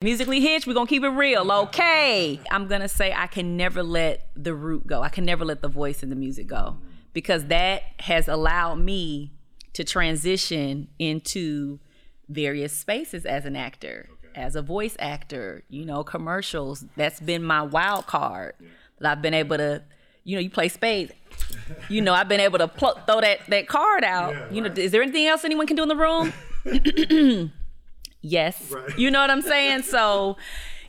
Musically Hitched, we're gonna keep it real, okay? I'm gonna say I can never let the root go. I can never let the voice and the music go because that has allowed me to transition into various spaces as an actor, as a voice actor, you know, commercials. That's been my wild card that I've been able to, you know, you play spades. You know, I've been able to throw that that card out. Yeah, you know, right. is there anything else anyone can do in the room? yes. Right. You know what I'm saying? So,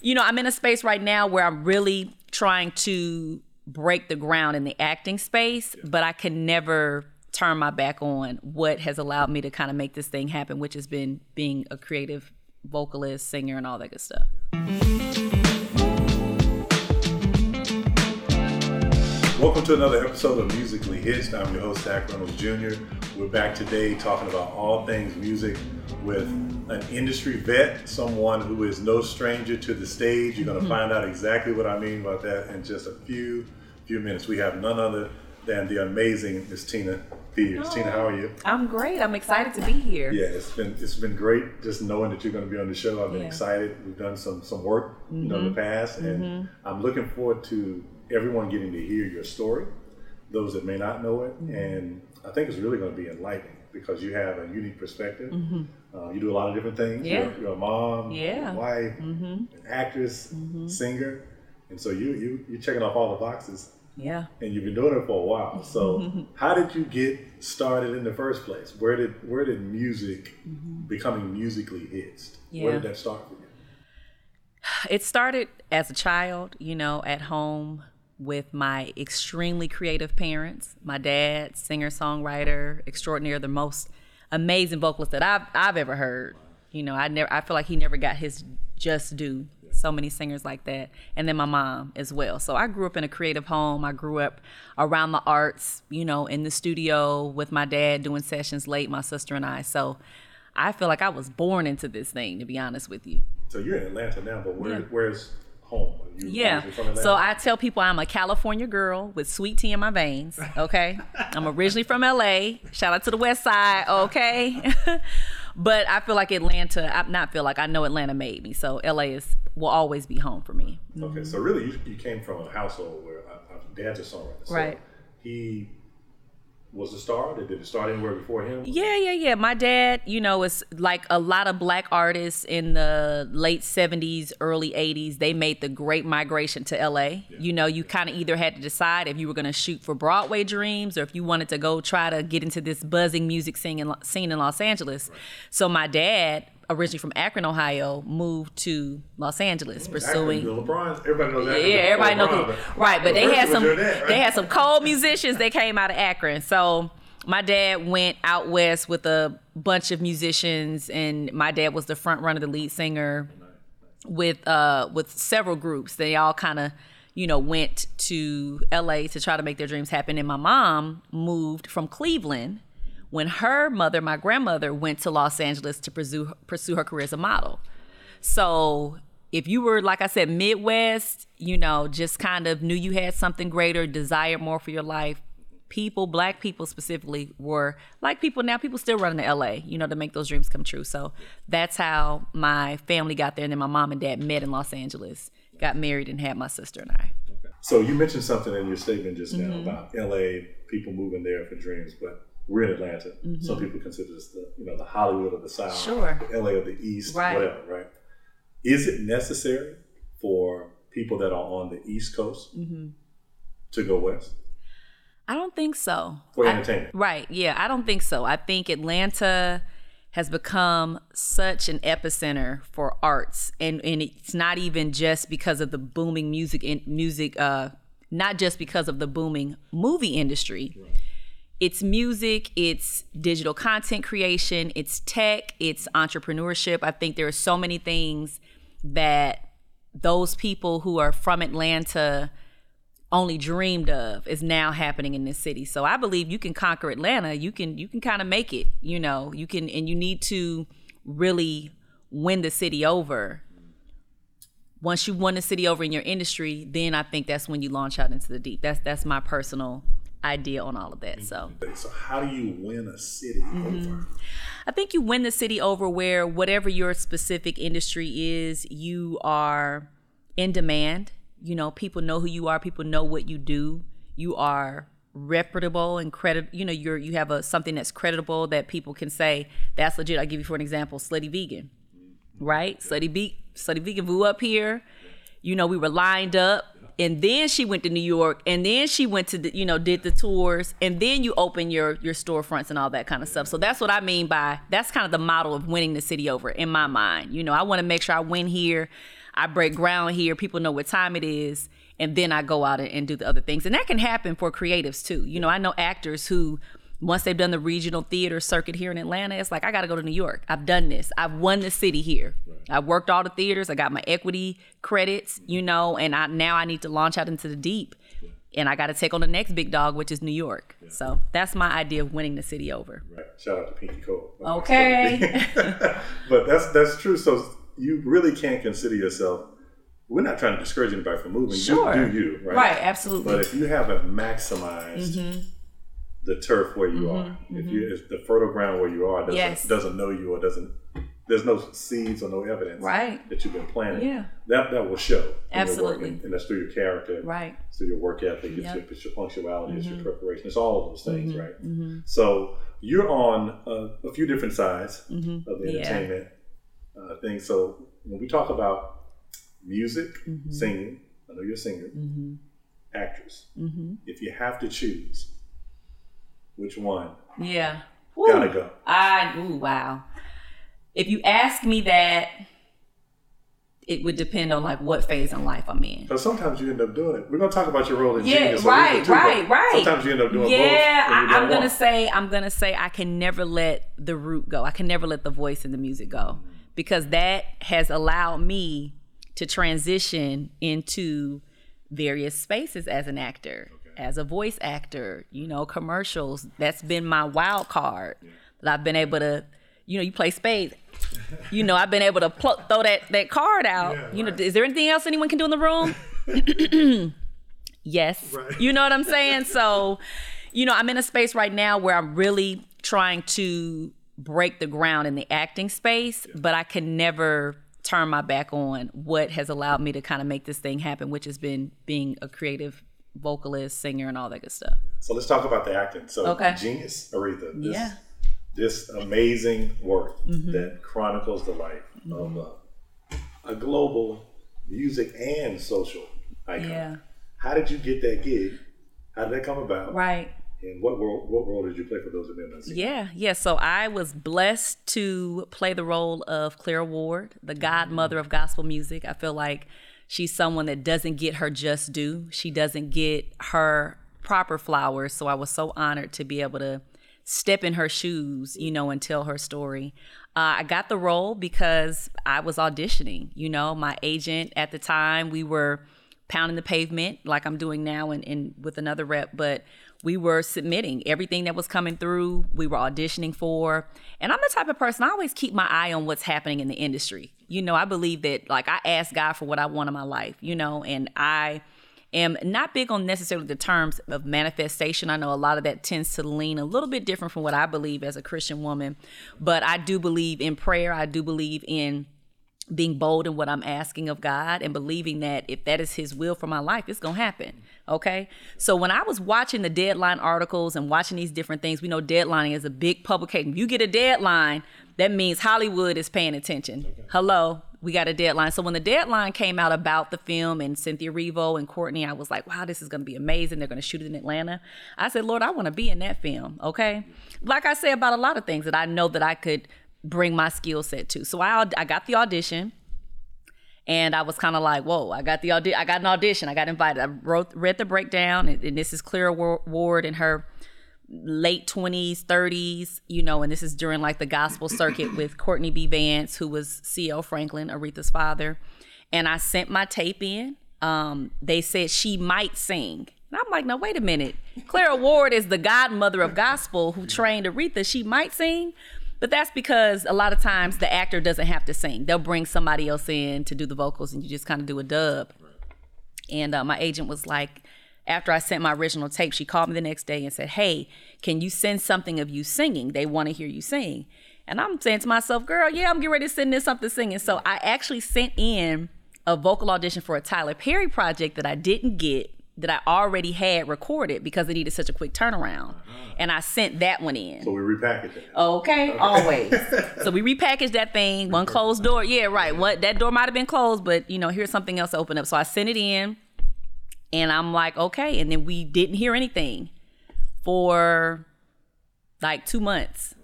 you know, I'm in a space right now where I'm really trying to break the ground in the acting space, but I can never turn my back on what has allowed me to kind of make this thing happen, which has been being a creative vocalist, singer, and all that good stuff. Welcome to another episode of Musically Hitched. I'm your host, Zack Reynolds Jr. We're back today talking about all things music with an industry vet, someone who is no stranger to the stage. You're going to mm-hmm. find out exactly what I mean about that in just a few few minutes. We have none other than the amazing Miss Tina Fears. Tina, how are you? I'm great. I'm excited to be here. Yeah, it's been it's been great just knowing that you're going to be on the show. I've been Yeah. excited. We've done some some work you know, in the mm-hmm. past, and mm-hmm. I'm looking forward to everyone getting to hear your story. Those that may not know it, and I think it's really going to be enlightening because you have a unique perspective. Mm-hmm. Uh, you do a lot of different things. Yeah. You're, you're a mom, Yeah. a wife, mm-hmm. an actress, mm-hmm. singer, and so you you you're checking off all the boxes Yeah. and you've been doing it for a while. So, how did you get started in the first place? Where did where did music becoming musically hitched? Where did that start for you? It started as a child, you know, at home with my extremely creative parents. My dad, singer songwriter extraordinaire, the most amazing vocalist that I've I've ever heard. You know, I never I feel like he never got his just due. So many singers like that, and then my mom as well. So I grew up in a creative home. I grew up around the arts, you know, in the studio with my dad doing sessions late, my sister and I. So I feel like I was born into this thing, to be honest with you. So you're in Atlanta now, but where Yeah. where's home? You Yeah. So I tell people I'm a California girl with sweet tea in my veins. Okay. I'm originally from LA. Shout out to the West Side. Okay. but I feel like Atlanta. I not feel like I know Atlanta made me. So LA is will always be home for me. okay, so really you, you came from a household where uh, uh, dad's a songwriter. So Right. He was a star. Did it start anywhere before him? Yeah, yeah, yeah. My dad, you know, is like a lot of black artists in the late 70s, early 80s. They made the great migration to LA. You know, you kind of either had to decide if you were going to shoot for Broadway dreams or if you wanted to go try to get into this buzzing music scene in, scene in Los Angeles. So my dad, originally from Akron, Ohio, moved to Los Angeles pursuing. Akron, the LeBron. Everybody knows that. Yeah, everybody knows LeBron, who, but- right, but they had some dad, right? they had some cold musicians that came out of Akron. So my dad went out west with a bunch of musicians, and my dad was the front runner, the lead singer with uh with several groups. They all kind of you know went to LA to try to make their dreams happen. And my mom moved from Cleveland when her mother, my grandmother, went to Los Angeles to pursue pursue her career as a model. So if you were, like I said, Midwest, you know, just kind of knew you had something greater, desired more for your life. People, black people specifically, were like people now. People still running to LA, you know, to make those dreams come true. So that's how my family got there, and then my mom and dad met in Los Angeles, got married, and had my sister and I. So you mentioned something in your statement just now Mm-hmm. about LA people moving there for dreams, but we're in Atlanta. Mm-hmm. Some people consider this the you know the Hollywood of the South, Sure. the LA of the East, Right. whatever, right? Is it necessary for people that are on the East Coast Mm-hmm. to go west I don't think so. for I- entertainment? Right. Yeah, I don't think so. I think Atlanta has become such an epicenter for arts and and it's not even just because of the booming music in music uh not just because of the booming movie industry. It's music, it's digital content creation, it's tech, it's entrepreneurship. I think there are so many things that those people who are from Atlanta only dreamed of is now happening in this city. So I believe you can conquer Atlanta. You can you can kind of make it, you know. You can and you need to really win the city over. Once you won the city over in your industry, then I think that's when you launch out into the deep. That's that's my personal idea on all of that. So, So how do you win a city Mm-hmm. over? I think you win the city over where whatever your specific industry is, you are in demand. You know, people know who you are, people know what you do. You are reputable and credit you know you're you have a something that's creditable that people can say that's legit i'll give you for an example slutty vegan right slutty, Be- slutty vegan flew up here you know we were lined up and then she went to new york and then she went to the, you know did the tours and then you open your your storefronts and all that kind of stuff. So that's what i mean by that's kind of the model of winning the city over in my mind. You know i want to make sure i win here i break ground here people know what time it is and then i go out and, and do the other things. And that can happen for creatives too. You know i know actors who once they've done the regional theater circuit here in Atlanta, it's like I got to go to New York. I've done this. I've won the city here. I've worked all the theaters. I got my equity credits, you know, and I now I need to launch out into the deep, and I got to take on the next big dog, which is New York. So that's my idea of winning the city over. Right. Shout out to Pinky Cole. Okay. but that's that's true. So you really can't consider yourself. We're not trying to discourage anybody from moving. Sure. You do you, right? Right, absolutely. But if you haven't maximized Mm-hmm. The turf where you are, if you if the fertile ground where you are doesn't Yes. doesn't know you or doesn't there's no seeds or no evidence Right. that you've been planting. Yeah. That that will show. in your work. Absolutely. And, and that's through your character. Right. It's through your work ethic, it's, Yep. Mm-hmm. your, it's your punctuality, it's your preparation, it's all of those things, right? So you're on a, a few different sides of the Mm-hmm. Yeah. entertainment uh, thing. So when we talk about music, Mm-hmm. singing, I know you're a singer, actress. Mm-hmm. If you have to choose, which one Yeah. gotta go? I ooh wow. If you ask me that, it would depend on like what phase in life I'm in. Because sometimes you end up doing it. We're gonna talk about your role in Yeah, Genius. right, too, right, right. Sometimes you end up doing yeah, both. and you I, am gonna want. say I'm gonna say I can never let the root go. I can never let the voice and the music go because that has allowed me to transition into various spaces as an actor, as a voice actor. You know, commercials. That's been my wild card that I've been able to. You know, you play spades. You know, I've been able to throw that that card out. Yeah, you know, is there anything else anyone can do in the room? yes. Right. You know what I'm saying? So, you know, I'm in a space right now where I'm really trying to break the ground in the acting space, but I can never turn my back on what has allowed me to kind of make this thing happen, which has been being a creative vocalist, singer, and all that good stuff. So let's talk about the acting. So Okay. Genius, Aretha. This, Yeah. This amazing work Mm-hmm. that chronicles the life of uh, a global music and social icon. Yeah. How did you get that gig? How did that come about? Right. And what role, what role did you play for those who didn't see? Yeah, yeah. So I was blessed to play the role of Clara Ward, the godmother of gospel music. I feel like she's someone that doesn't get her just due. She doesn't get her proper flowers. So I was so honored to be able to step in her shoes, you know, and tell her story. Uh, I got the role because I was auditioning. You know, my agent at the time, we were pounding the pavement like I'm doing now and, and with another rep, but we were submitting everything that was coming through. We were auditioning for. And I'm the type of person I always keep my eye on what's happening in the industry. You know, I believe that like I ask God for what I want in my life, you know, and I am not big on necessarily the terms of manifestation. I know a lot of that tends to lean a little bit different from what I believe as a Christian woman, but I do believe in prayer. I do believe in being bold in what I'm asking of God and believing that if that is His will for my life, it's gonna happen. Okay. So when I was watching the deadline articles and watching these different things, we know deadlining is a big publication. You get a deadline, that means Hollywood is paying attention. Hello, we got a deadline. So when the deadline came out about the film and Cynthia Erivo and Courtney, I was like, wow, this is gonna be amazing. They're gonna shoot it in Atlanta. I said, Lord, I wanna be in that film. Okay. Like I say about a lot of things that I know that I could bring my skill set to. So I I got the audition and I was kind of like, "Whoa! I got the audi- I got an audition. I got invited. I wrote read the breakdown, and, and this is Clara Ward in her late twenties, thirties, you know, and this is during like the gospel circuit with Courtney B. Vance, who was C.L. Franklin, Aretha's father. And I sent my tape in. Um, they said she might sing. And I'm like, no, wait a minute. Clara Ward is the godmother of gospel who trained Aretha. She might sing. But that's because a lot of times the actor doesn't have to sing. They'll bring somebody else in to do the vocals and you just kind of do a dub. And uh, my agent was like, after I sent my original tape, she called me the next day and said, Hey, can you send something of you singing? They want to hear you sing. And I'm saying to myself, Girl, yeah, I'm getting ready to send this something singing. So I actually sent in a vocal audition for a Tyler Perry project that I didn't get that I already had recorded because it needed such a quick turnaround. Uh-huh. And I sent that one in. So we repackaged it. Okay, always. so we repackaged that thing, one closed door. Yeah, right. What that door might have been closed, but you know, here's something else open up. So I sent it in and I'm like, okay. And then we didn't hear anything for like two months.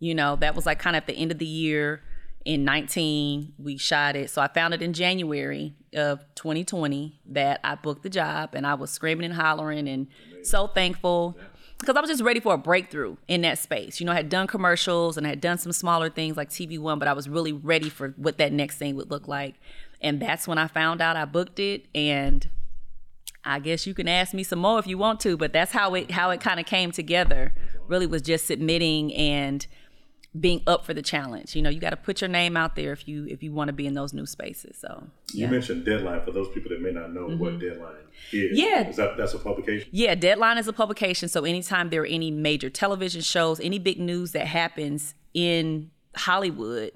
You know, that was like kind of at the end of the year in 19 we shot it. So i found it in january of 2020 that i booked the job and i was screaming and hollering and so thankful because i was just ready for a breakthrough in that space. You know i had done commercials and i had done some smaller things like tv one but i was really ready for what that next thing would look like. And that's when i found out i booked it. And i guess you can ask me some more if you want to but that's how it how it kind of came together. Really was just submitting and being up for the challenge. You know, you got to put your name out there if you if you want to be in those new spaces. So you mentioned Deadline for those people that may not know mm-hmm. what Deadline is. Yeah, is that that's a publication? Yeah, Deadline is a publication. So anytime there are any major television shows, any big news that happens in Hollywood.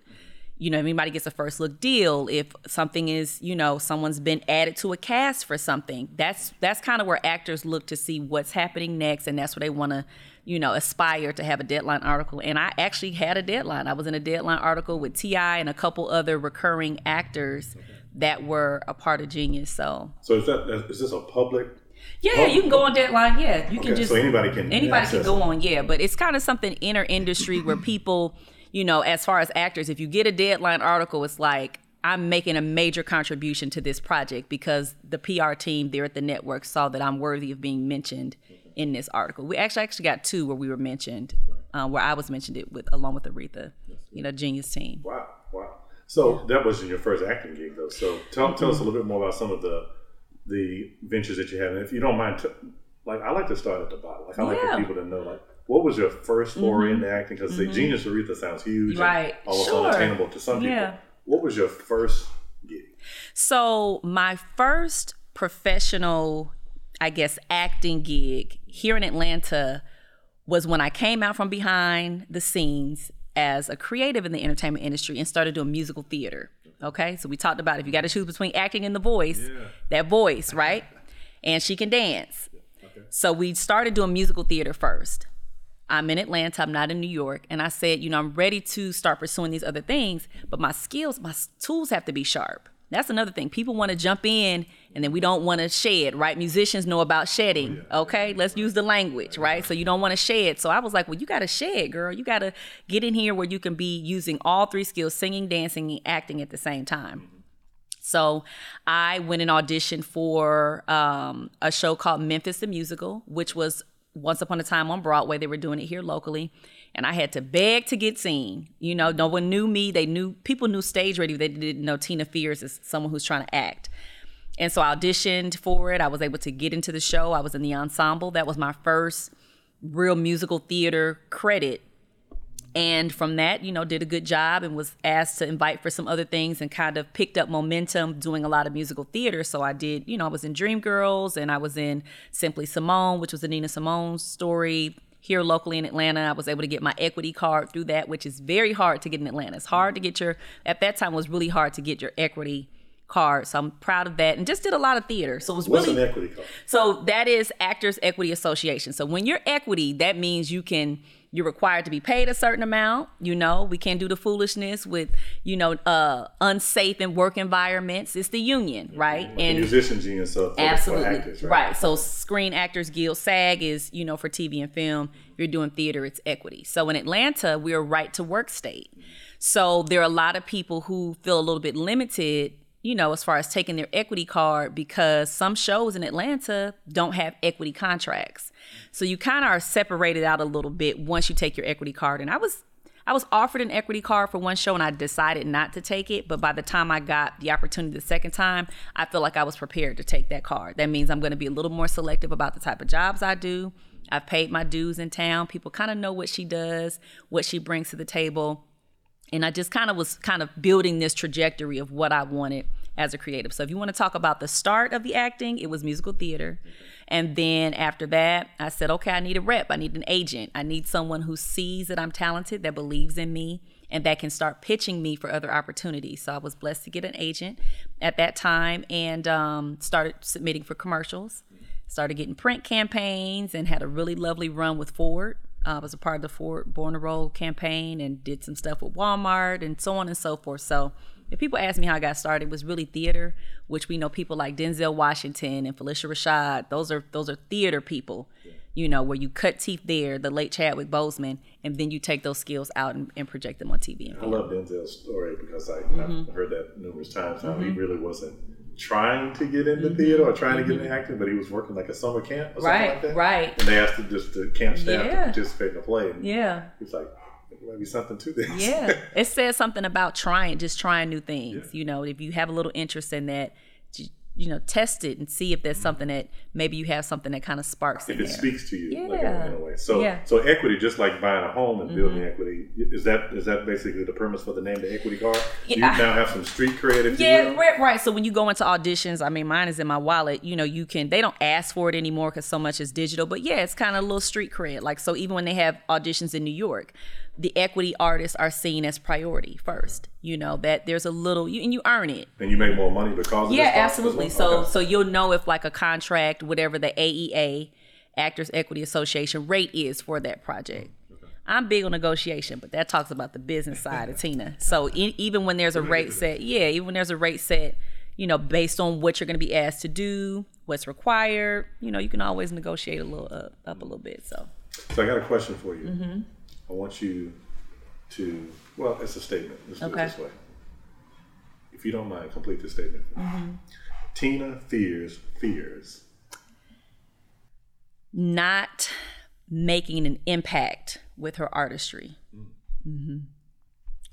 You know, anybody gets a first look deal. If something is, you know, someone's been added to a cast for something, that's that's kind of where actors look to see what's happening next, and that's where they want to you know, aspire to have a deadline article. And I actually had a deadline. I was in a deadline article with T.I. and a couple other recurring actors okay. that were a part of Genius. So, so is that is this a public? Yeah, you can go on deadline. Yeah, you okay, can just so anybody can anybody can go on. Yeah, but it's kind of something inner industry where people, you know, as far as actors, if you get a deadline article, it's like I'm making a major contribution to this project because the PR team there at the network saw that I'm worthy of being mentioned in this article. We actually actually got two where we were mentioned, uh, where I was mentioned it with along with Aretha, you know, Genius Team. Wow, wow. So yeah. that wasn't your first acting gig though. So tell mm-hmm. tell us a little bit more about some of the the ventures that you had, and if you don't mind, t- like I like to start at the bottom. Like I like for people to know like. What was your first foray mm-hmm. into acting? Because mm-hmm. Genius Aretha sounds huge, right? almost sure. unattainable to some people. Yeah. What was your first gig? So my first professional I guess, acting gig here in Atlanta was when I came out from behind the scenes as a creative in the entertainment industry and started doing musical theater. Okay, so we talked about if you got to choose between acting and the voice, yeah. that voice, right? and she can dance. Okay. So we started doing musical theater first. I'm in Atlanta, I'm not in New York. And I said, you know, I'm ready to start pursuing these other things, but my skills, my tools have to be sharp. That's another thing. People want to jump in and then we don't want to shed, right? Musicians know about shedding. Oh, okay, let's use the language, right? So you don't want to shed. So I was like, well, you got to shed, girl. You got to get in here where you can be using all three skills singing, dancing, and acting at the same time. So I went and auditioned for um, a show called Memphis the Musical, which was once upon a time on Broadway. They were doing it here locally and I had to beg to get seen. You know, no one knew me. They knew people knew stage ready. They didn't know Tina Fears as someone who's trying to act. And so I auditioned for it. I was able to get into the show. I was in the ensemble. That was my first real musical theater credit. And from that, you know, did a good job and was asked to invite for some other things and kind of picked up momentum doing a lot of musical theater. So I did, you know, I was in Dreamgirls and I was in Simply Simone, which was a Nina Simone story here locally in Atlanta. I was able to get my equity card through that, which is very hard to get in Atlanta. It's hard to get your at that time was really hard to get your equity card. So I'm proud of that and just did a lot of theater. So it was What's really an equity card? So that is Actors Equity Association. So when you're equity, that means you can you're required to be paid a certain amount. You know, we can't do the foolishness with, you know, uh, unsafe and work environments. It's the union, right? Like and musicians union, so absolutely actors, right? right? So Screen Actors Guild, SAG is, you know, for TV and film. If you're doing theater, it's equity. So in Atlanta, we're a right to work state. So there are a lot of people who feel a little bit limited you know, as far as taking their equity card because some shows in Atlanta don't have equity contracts. So you kind of are separated out a little bit once you take your equity card. And I was I was offered an equity card for one show and I decided not to take it, but by the time I got the opportunity the second time, I feel like I was prepared to take that card. That means I'm going to be a little more selective about the type of jobs I do. I've paid my dues in town. People kind of know what she does, what she brings to the table and I just kind of was kind of building this trajectory of what I wanted as a creative. So if you want to talk about the start of the acting, it was musical theater. And then after that, I said, okay, I need a rep. I need an agent. I need someone who sees that I'm talented, that believes in me, and that can start pitching me for other opportunities. So I was blessed to get an agent at that time and um, started submitting for commercials. Started getting print campaigns and had a really lovely run with Ford. I was a part of the Ford Born to Roll campaign and did some stuff with Walmart and so on and so forth. So if people ask me how I got started, it was really theater, which we know people like Denzel Washington and Phylicia Rashad. Those are those are theater people. Yeah. You know, where you cut teeth there, the late Chadwick Boseman, and then you take those skills out and, and project them on TV. I love Denzel's story because I, mm-hmm. I've heard that numerous times. How mm-hmm. he really wasn't trying to get into mm-hmm. theater or trying mm-hmm. to get into acting, but he was working like a summer camp or something right, like that. Right, And they asked him just the camp staff yeah. to participate in the play. And yeah. He was like, there might be something to this. Yeah. it says something about trying, just trying new things. Yeah. You know, if you have a little interest in that, you know, test it and see if there's something that maybe you have something that kind of sparks. If it there. speaks to you, yeah. like in, a way. So, yeah. so equity, just like buying a home and mm-hmm. building equity, is that is that basically the premise for the name, the equity card? Yeah. You now have some street credit. Yeah, right, right. So when you go into auditions, I mean, mine is in my wallet. You know, you can. They don't ask for it anymore because so much is digital. But yeah, it's kind of a little street cred. Like so, even when they have auditions in New York, the equity artists are seen as priority first. You know that there's a little you, and you earn it. And you make more money because yeah, absolutely. So okay. so you'll know if like a contract, whatever the AEA, Actors Equity Association rate is for that project. I'm big on negotiation, but that talks about the business side of Tina. So in, even when there's a rate set, yeah, even when there's a rate set, you know, based on what you're going to be asked to do, what's required, you know, you can always negotiate a little up, up a little bit. So. So I got a question for you. Mm-hmm. I want you to, well, it's a statement. Let's do it this way. If you don't mind, complete the statement. Mm-hmm. Tina fears fears. Not making an impact with her artistry. Mm. Mm-hmm.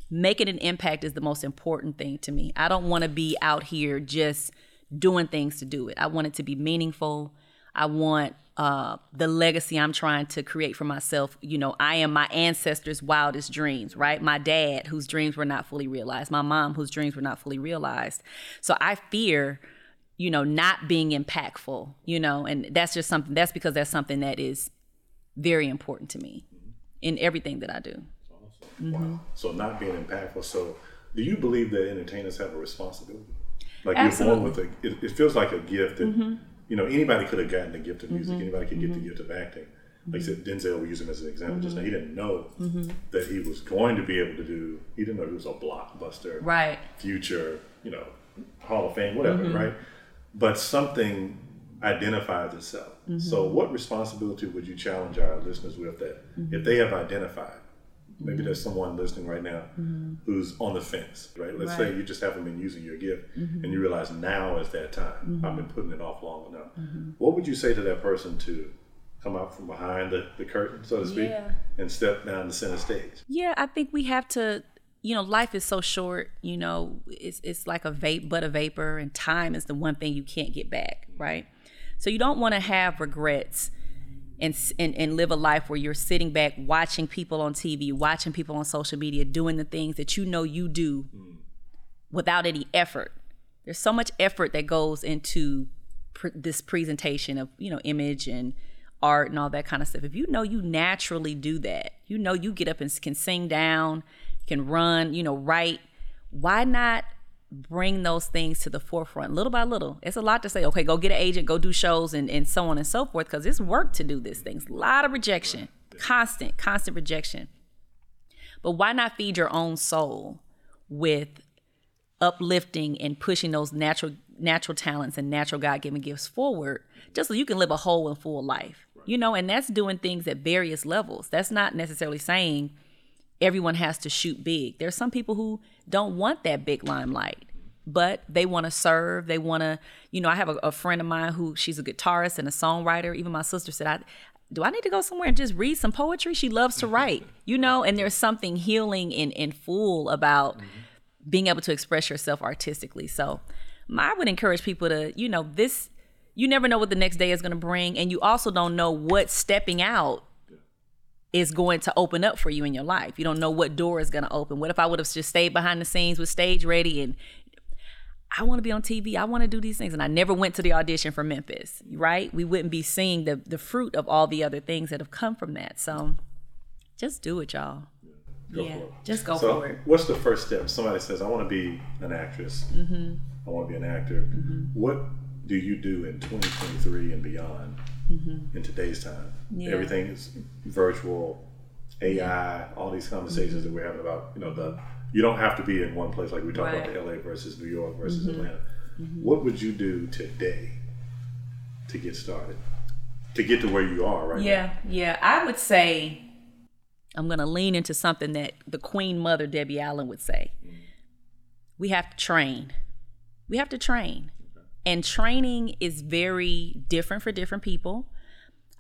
Making an impact is the most important thing to me. I don't want to be out here just doing things to do it. I want it to be meaningful. I want uh, the legacy I'm trying to create for myself. You know, I am my ancestors' wildest dreams, right? My dad, whose dreams were not fully realized, my mom, whose dreams were not fully realized. So I fear, you know, not being impactful, you know, and that's just something, that's because that's something that is very important to me in everything that I do. Awesome. Mm-hmm. Wow. So not being impactful. So do you believe that entertainers have a responsibility? Like Absolutely. you're born with a, it, it feels like a gift that mm-hmm you know, anybody could have gotten the gift of music. Mm-hmm. Anybody could get mm-hmm. the gift of acting. Like I said, Denzel, we use him as an example just now. He didn't know mm-hmm. that he was going to be able to do. He didn't know he was a blockbuster, right? Future, you know, Hall of Fame, whatever, mm-hmm. right? But something identifies itself. So, what responsibility would you challenge our listeners with that if they have identified? Maybe mm-hmm. there's someone listening right now mm-hmm. who's on the fence, right? Let's right. say you just haven't been using your gift mm-hmm. and you realize now is that time. Mm-hmm. I've been putting it off long enough. Mm-hmm. What would you say to that person to come out from behind the, the curtain, so to speak, yeah. and step down the center stage? Yeah, I think we have to you know, life is so short, you know, it's it's like a vape but a vapor and time is the one thing you can't get back, right? So you don't want to have regrets and, and, and live a life where you're sitting back watching people on TV, watching people on social media doing the things that you know you do mm. without any effort. There's so much effort that goes into pr- this presentation of, you know, image and art and all that kind of stuff. If you know you naturally do that, you know you get up and can sing down, can run, you know, write, why not bring those things to the forefront little by little. It's a lot to say, okay, go get an agent, go do shows and, and so on and so forth, because it's work to do these things. A lot of rejection, constant, constant rejection. But why not feed your own soul with uplifting and pushing those natural natural talents and natural God-given gifts forward just so you can live a whole and full life. You know, and that's doing things at various levels. That's not necessarily saying everyone has to shoot big. There's some people who don't want that big limelight, but they want to serve. They want to, you know, I have a, a, friend of mine who she's a guitarist and a songwriter. Even my sister said, I, do I need to go somewhere and just read some poetry? She loves to write, you know, and there's something healing and, and full about mm-hmm. being able to express yourself artistically. So I would encourage people to, you know, this, you never know what the next day is going to bring. And you also don't know what stepping out is going to open up for you in your life. You don't know what door is going to open. What if I would have just stayed behind the scenes with stage ready and I want to be on TV. I want to do these things. And I never went to the audition for Memphis, right? We wouldn't be seeing the the fruit of all the other things that have come from that. So just do it, y'all. Go yeah, for it. just go So, for it. what's the first step? Somebody says, "I want to be an actress. Mm-hmm. I want to be an actor." What do you do in 2023 and beyond in today's time? Mm-hmm. Yeah. Everything is virtual, AI, all these conversations that we're having about. You know, the you don't have to be in one place like we talked about the LA versus New York versus Mm-hmm. Atlanta. What would you do today to get started? To get to where you are right Yeah, yeah. I would say I'm going to lean into something that the Queen Mother Debbie Allen would say. We have to train. We have to train. And training is very different for different people.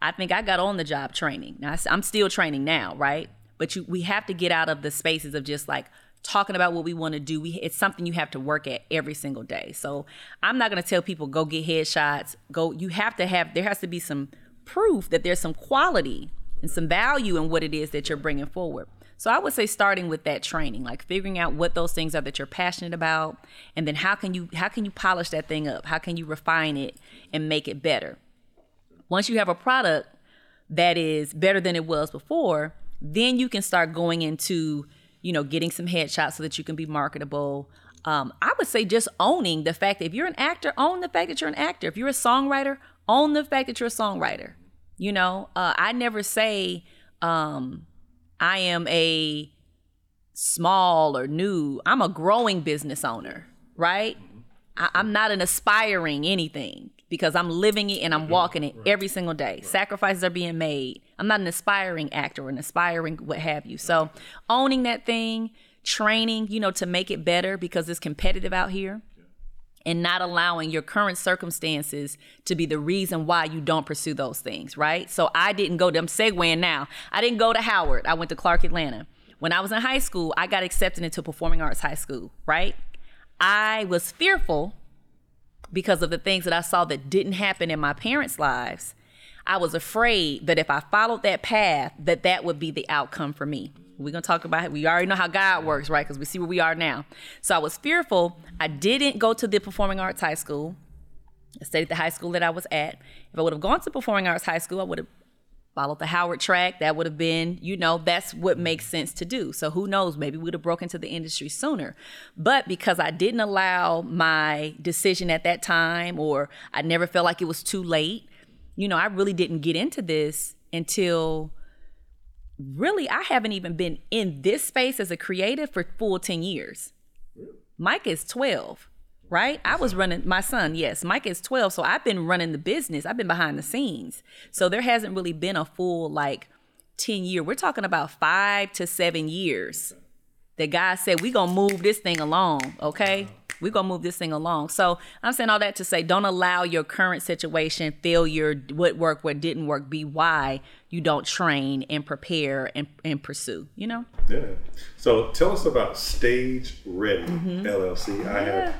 I think I got on the job training. Now I'm still training now, right? But you, we have to get out of the spaces of just like talking about what we want to do. We, it's something you have to work at every single day. So I'm not going to tell people go get headshots. Go. You have to have. There has to be some proof that there's some quality and some value in what it is that you're bringing forward. So I would say starting with that training, like figuring out what those things are that you're passionate about, and then how can you how can you polish that thing up? How can you refine it and make it better? once you have a product that is better than it was before, then you can start going into, you know, getting some headshots so that you can be marketable. Um, I would say just owning the fact that if you're an actor, own the fact that you're an actor. If you're a songwriter, own the fact that you're a songwriter. You know, uh, I never say um, I am a small or new. I'm a growing business owner, right? I, I'm not an aspiring anything because I'm living it and I'm walking it every single day. Sacrifices are being made. I'm not an aspiring actor or an aspiring what have you. So owning that thing, training, you know, to make it better because it's competitive out here. And not allowing your current circumstances to be the reason why you don't pursue those things, right? So I didn't go to, I'm segueing now. I didn't go to Howard. I went to Clark Atlanta. When I was in high school, I got accepted into Performing Arts High School, right? I was fearful because of the things that I saw that didn't happen in my parents' lives. I was afraid that if I followed that path, that that would be the outcome for me. We're gonna talk about it. We already know how God works, right? Because we see where we are now. So I was fearful. I didn't go to the Performing Arts High School. I stayed at the high school that I was at. If I would have gone to Performing Arts High School, I would have followed the Howard track. That would have been, you know, that's what makes sense to do. So who knows? Maybe we would have broken into the industry sooner. But because I didn't allow my decision at that time, or I never felt like it was too late, you know, I really didn't get into this until really I haven't even been in this space as a creative for full 10 years. Mike is 12, right? I was running my son, yes. Mike is 12, so I've been running the business. I've been behind the scenes. So there hasn't really been a full like 10 year. We're talking about 5 to 7 years. That God said we going to move this thing along, okay? Uh-huh. We're going to move this thing along. So I'm saying all that to say don't allow your current situation, failure, what worked, what didn't work, be why you don't train and prepare and, and pursue, you know? Yeah. So tell us about Stage Ready Mm-hmm. LLC. I have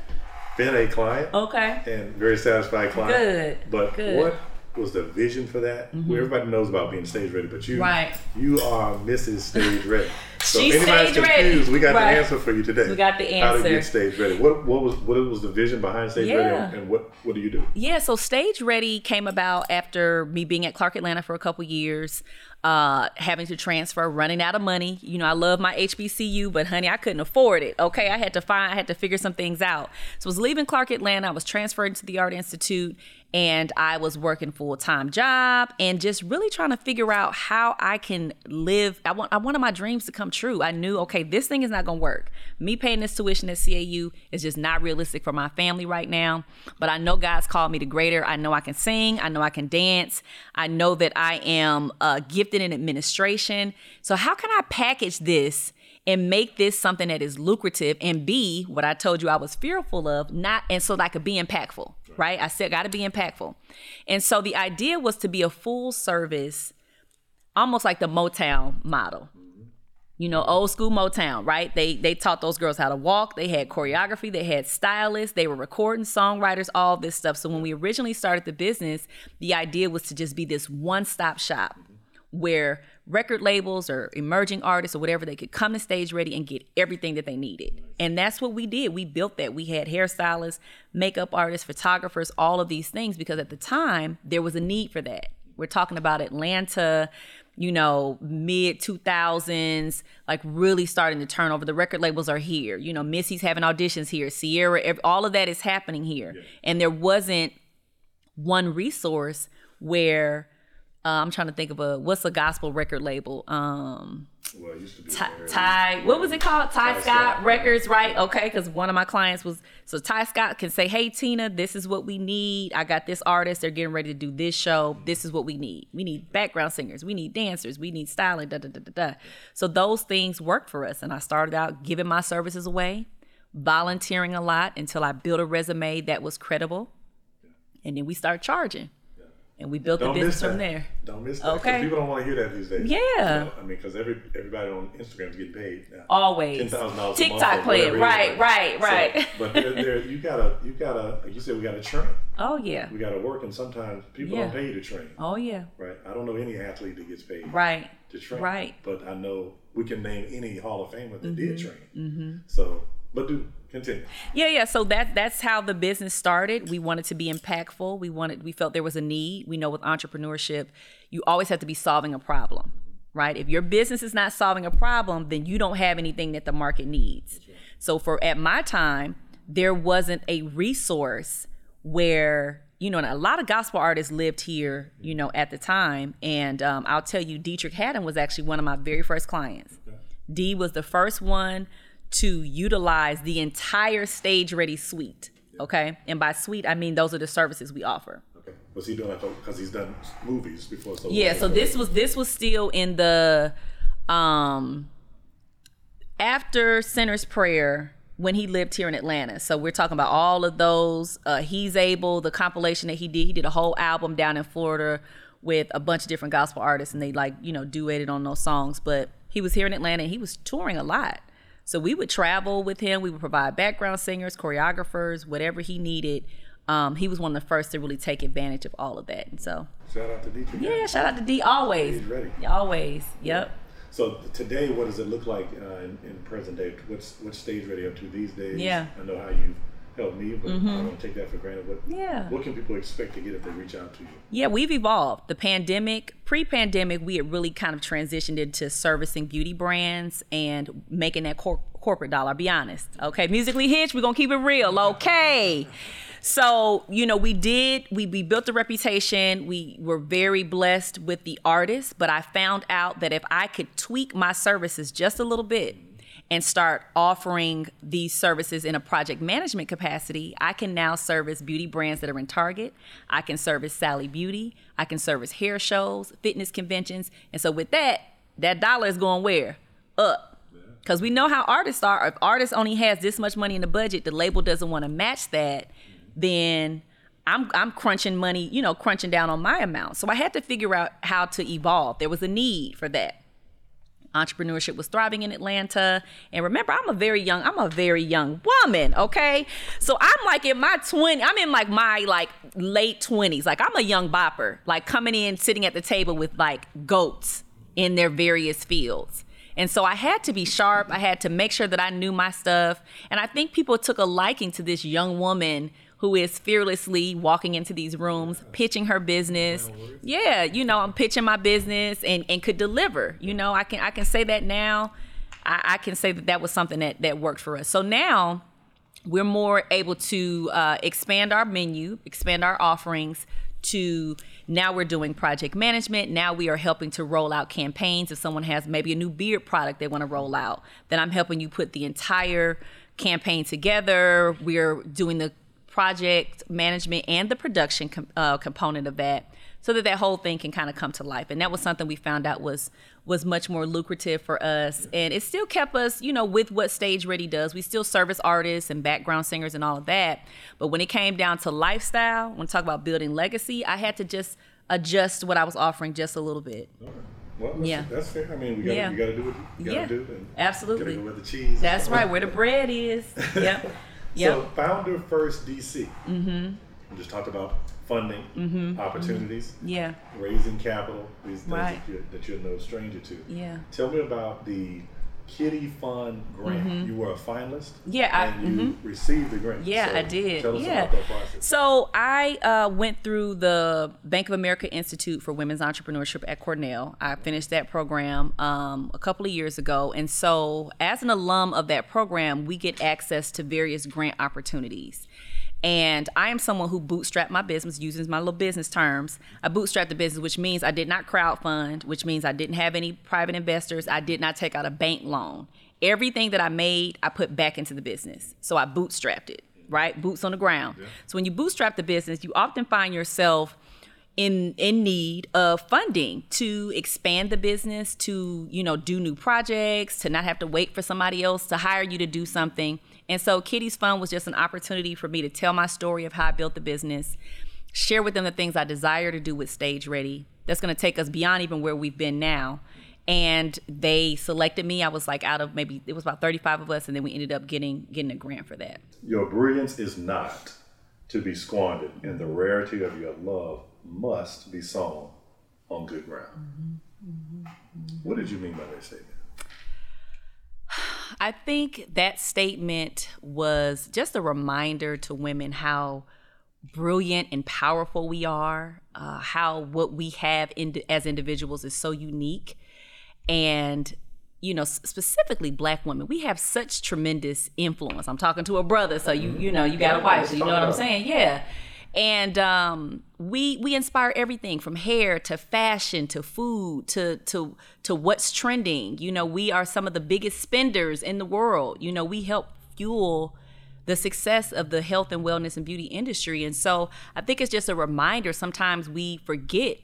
been a client Okay. and very satisfied client. Good, But good. What was the vision for that? Well, everybody knows about being stage ready, but you Right. you are Mrs. Stage Ready. So She's if anybody's stage ready. confused, we got Right. the answer for you today. We got the answer. How to get stage ready. What what was what was the vision behind Stage Yeah. Ready and what what do you do? Yeah, so Stage Ready came about after me being at Clark Atlanta for a couple years, uh, having to transfer, running out of money. You know, I love my HBCU, but honey, I couldn't afford it. Okay, I had to find, I had to figure some things out. So I was leaving Clark Atlanta. I was transferred to the Art Institute, and I was working full time job and just really trying to figure out how I can live. I want I wanted my dreams to come true. I knew, okay, this thing is not gonna work. Me paying this tuition at CAU is just not realistic for my family right now. But I know God's called me to greater. I know I can sing. I know I can dance. I know that I am uh, gifted in administration. So how can I package this? and make this something that is lucrative and be what I told you I was fearful of, not and so that I could be impactful, right? I said got to be impactful. And so the idea was to be a full service, almost like the Motown model. You know, old school Motown, right? They they taught those girls how to walk. They had choreography. They had stylists. They were recording songwriters, all this stuff. So when we originally started the business, the idea was to just be this one stop shop where record labels or emerging artists or whatever, they could come to stage ready and get everything that they needed. And that's what we did. We built that. We had hairstylists, makeup artists, photographers, all of these things because at the time there was a need for that. We're talking about Atlanta, you know, mid 2000s, like really starting to turn over. The record labels are here. You know, Missy's having auditions here, Ciara, all of that is happening here. Yeah. And there wasn't one resource where uh, I'm trying to think of a what's a gospel record label. Um, well, it used to be Ty, Ty. What was it called? Ty, Tyscot, Scott, Records, right? Okay, because one of my clients was so Tyscot can say, "Hey Tina, this is what we need. I got this artist. They're getting ready to do this show. This is what we need. We need background singers. We need dancers. We need styling. Da da da da da." So those things worked for us, and I started out giving my services away, volunteering a lot until I built a resume that was credible, and then we start charging and we built don't the business from there. Don't miss that. Okay. People don't want to hear that these days. Yeah. You know, I mean, because every everybody on Instagram is getting paid now. Always. Ten thousand dollars. TikTok playing. Right, right, right. So, but there, there, you gotta, you gotta, like you said, we gotta train. Oh yeah. We gotta work, and sometimes people yeah. don't pay to train. Oh yeah. Right. I don't know any athlete that gets paid. Right. To train. Right. But I know we can name any Hall of Famer that mm-hmm. did train. Mm-hmm. So, but do Continue. Yeah, yeah. So that that's how the business started. We wanted to be impactful. We wanted we felt there was a need. We know with entrepreneurship, you always have to be solving a problem, right? If your business is not solving a problem, then you don't have anything that the market needs. So for at my time, there wasn't a resource where you know, a lot of gospel artists lived here, you know, at the time. And um, I'll tell you, Deitrick Haddon was actually one of my very first clients. Okay. D was the first one to utilize the entire stage ready suite. Okay. And by suite, I mean those are the services we offer. Okay. Was he doing that because he's done movies before? So yeah. So this was this was still in the um after Sinner's Prayer when he lived here in Atlanta. So we're talking about all of those. Uh, he's able the compilation that he did. He did a whole album down in Florida with a bunch of different gospel artists, and they like you know duetted on those songs. But he was here in Atlanta. and He was touring a lot. So we would travel with him. We would provide background singers, choreographers, whatever he needed. Um, he was one of the first to really take advantage of all of that. And so shout out to D. Yeah, shout out to D. Always. He's ready. Always. Yep. So today, what does it look like uh, in, in, present day? What's what stage ready up to these days? Yeah. I know how you helped me, but mm-hmm. I don't take that for granted. What yeah. What can people expect to get if they reach out to you? Yeah, we've evolved. The pandemic, pre-pandemic, we had really kind of transitioned into servicing beauty brands and making that cor- corporate dollar. I'll be honest. Okay, musically hitched. We're gonna keep it real. Okay. So, you know, we did, we, we built a reputation. We were very blessed with the artists, but I found out that if I could tweak my services just a little bit, and start offering these services in a project management capacity, I can now service beauty brands that are in Target. I can service Sally Beauty. I can service hair shows, fitness conventions. And so with that, that dollar is going where? Up. Because we know how artists are. If artists only has this much money in the budget, the label doesn't want to match that, then I'm I'm crunching money, you know, crunching down on my amount. So I had to figure out how to evolve. There was a need for that entrepreneurship was thriving in Atlanta. And remember, I'm a very young, I'm a very young woman, okay? So I'm like in my 20, I'm in like my like late 20s. Like I'm a young bopper, like coming in, sitting at the table with like goats in their various fields. And so I had to be sharp. I had to make sure that I knew my stuff. And I think people took a liking to this young woman who is fearlessly walking into these rooms, pitching her business. Yeah, you know, I'm pitching my business and, and could deliver. You know, I can I can say that now. I, I can say that that was something that that worked for us. So now we're more able to uh, expand our menu, expand our offerings to now we're doing project management. Now we are helping to roll out campaigns. If someone has maybe a new beard product they want to roll out, then I'm helping you put the entire campaign together. We're doing the project management and the production com- uh, component of that so that that whole thing can kind of come to life and that was something we found out was was much more lucrative for us and it still kept us you know with what stage ready does we still service artists and background singers and all of that but when it came down to lifestyle when we talk about building legacy i had to just adjust what i was offering just a little bit well, that's, yeah, that's fair. I mean, we got yeah. you got to do what you got to yeah. do. And Absolutely. Go where the cheese. That's right, where the bread is. Yep. Yep. So founder first DC. Mm-hmm. We just talked about funding, Mm-hmm. opportunities, Yeah. raising capital, these things Right. that, you're, that you're no stranger to. Yeah. Tell me about the Kitty Fund grant. You were a finalist. Mm-hmm. Yeah, I- and you received the grant. Yeah, So I did. Tell us yeah. about that process. So I uh, went through the Bank of America Institute for Women's Entrepreneurship at Cornell. I finished that program um, a couple of years ago, and so as an alum of that program, we get access to various grant opportunities. And I am someone who bootstrapped my business using my little business terms. I bootstrapped the business, which means I did not crowdfund, which means I didn't have any private investors. I did not take out a bank loan. Everything that I made, I put back into the business. So I bootstrapped it, right? Boots on the ground. So when you bootstrap the business, you often find yourself in in need of funding to expand the business to you know do new projects to not have to wait for somebody else to hire you to do something and so kitty's fund was just an opportunity for me to tell my story of how i built the business share with them the things i desire to do with stage ready that's going to take us beyond even where we've been now. And they selected me. I was like out of maybe it was about 35 of us and then we ended up getting getting a grant for that. Your brilliance is not to be squandered, and the rarity of your love must be sown on good ground. Mm-hmm. Mm-hmm. Mm-hmm. What did you mean by that statement? I think that statement was just a reminder to women how brilliant and powerful we are, uh, how what we have in, as individuals is so unique. And, you know, specifically black women, we have such tremendous influence. I'm talking to a brother, so you, you know, you got a wife, so you know what I'm saying? Yeah. And um, we we inspire everything from hair to fashion to food to to to what's trending. You know, we are some of the biggest spenders in the world. You know, we help fuel the success of the health and wellness and beauty industry. And so I think it's just a reminder. Sometimes we forget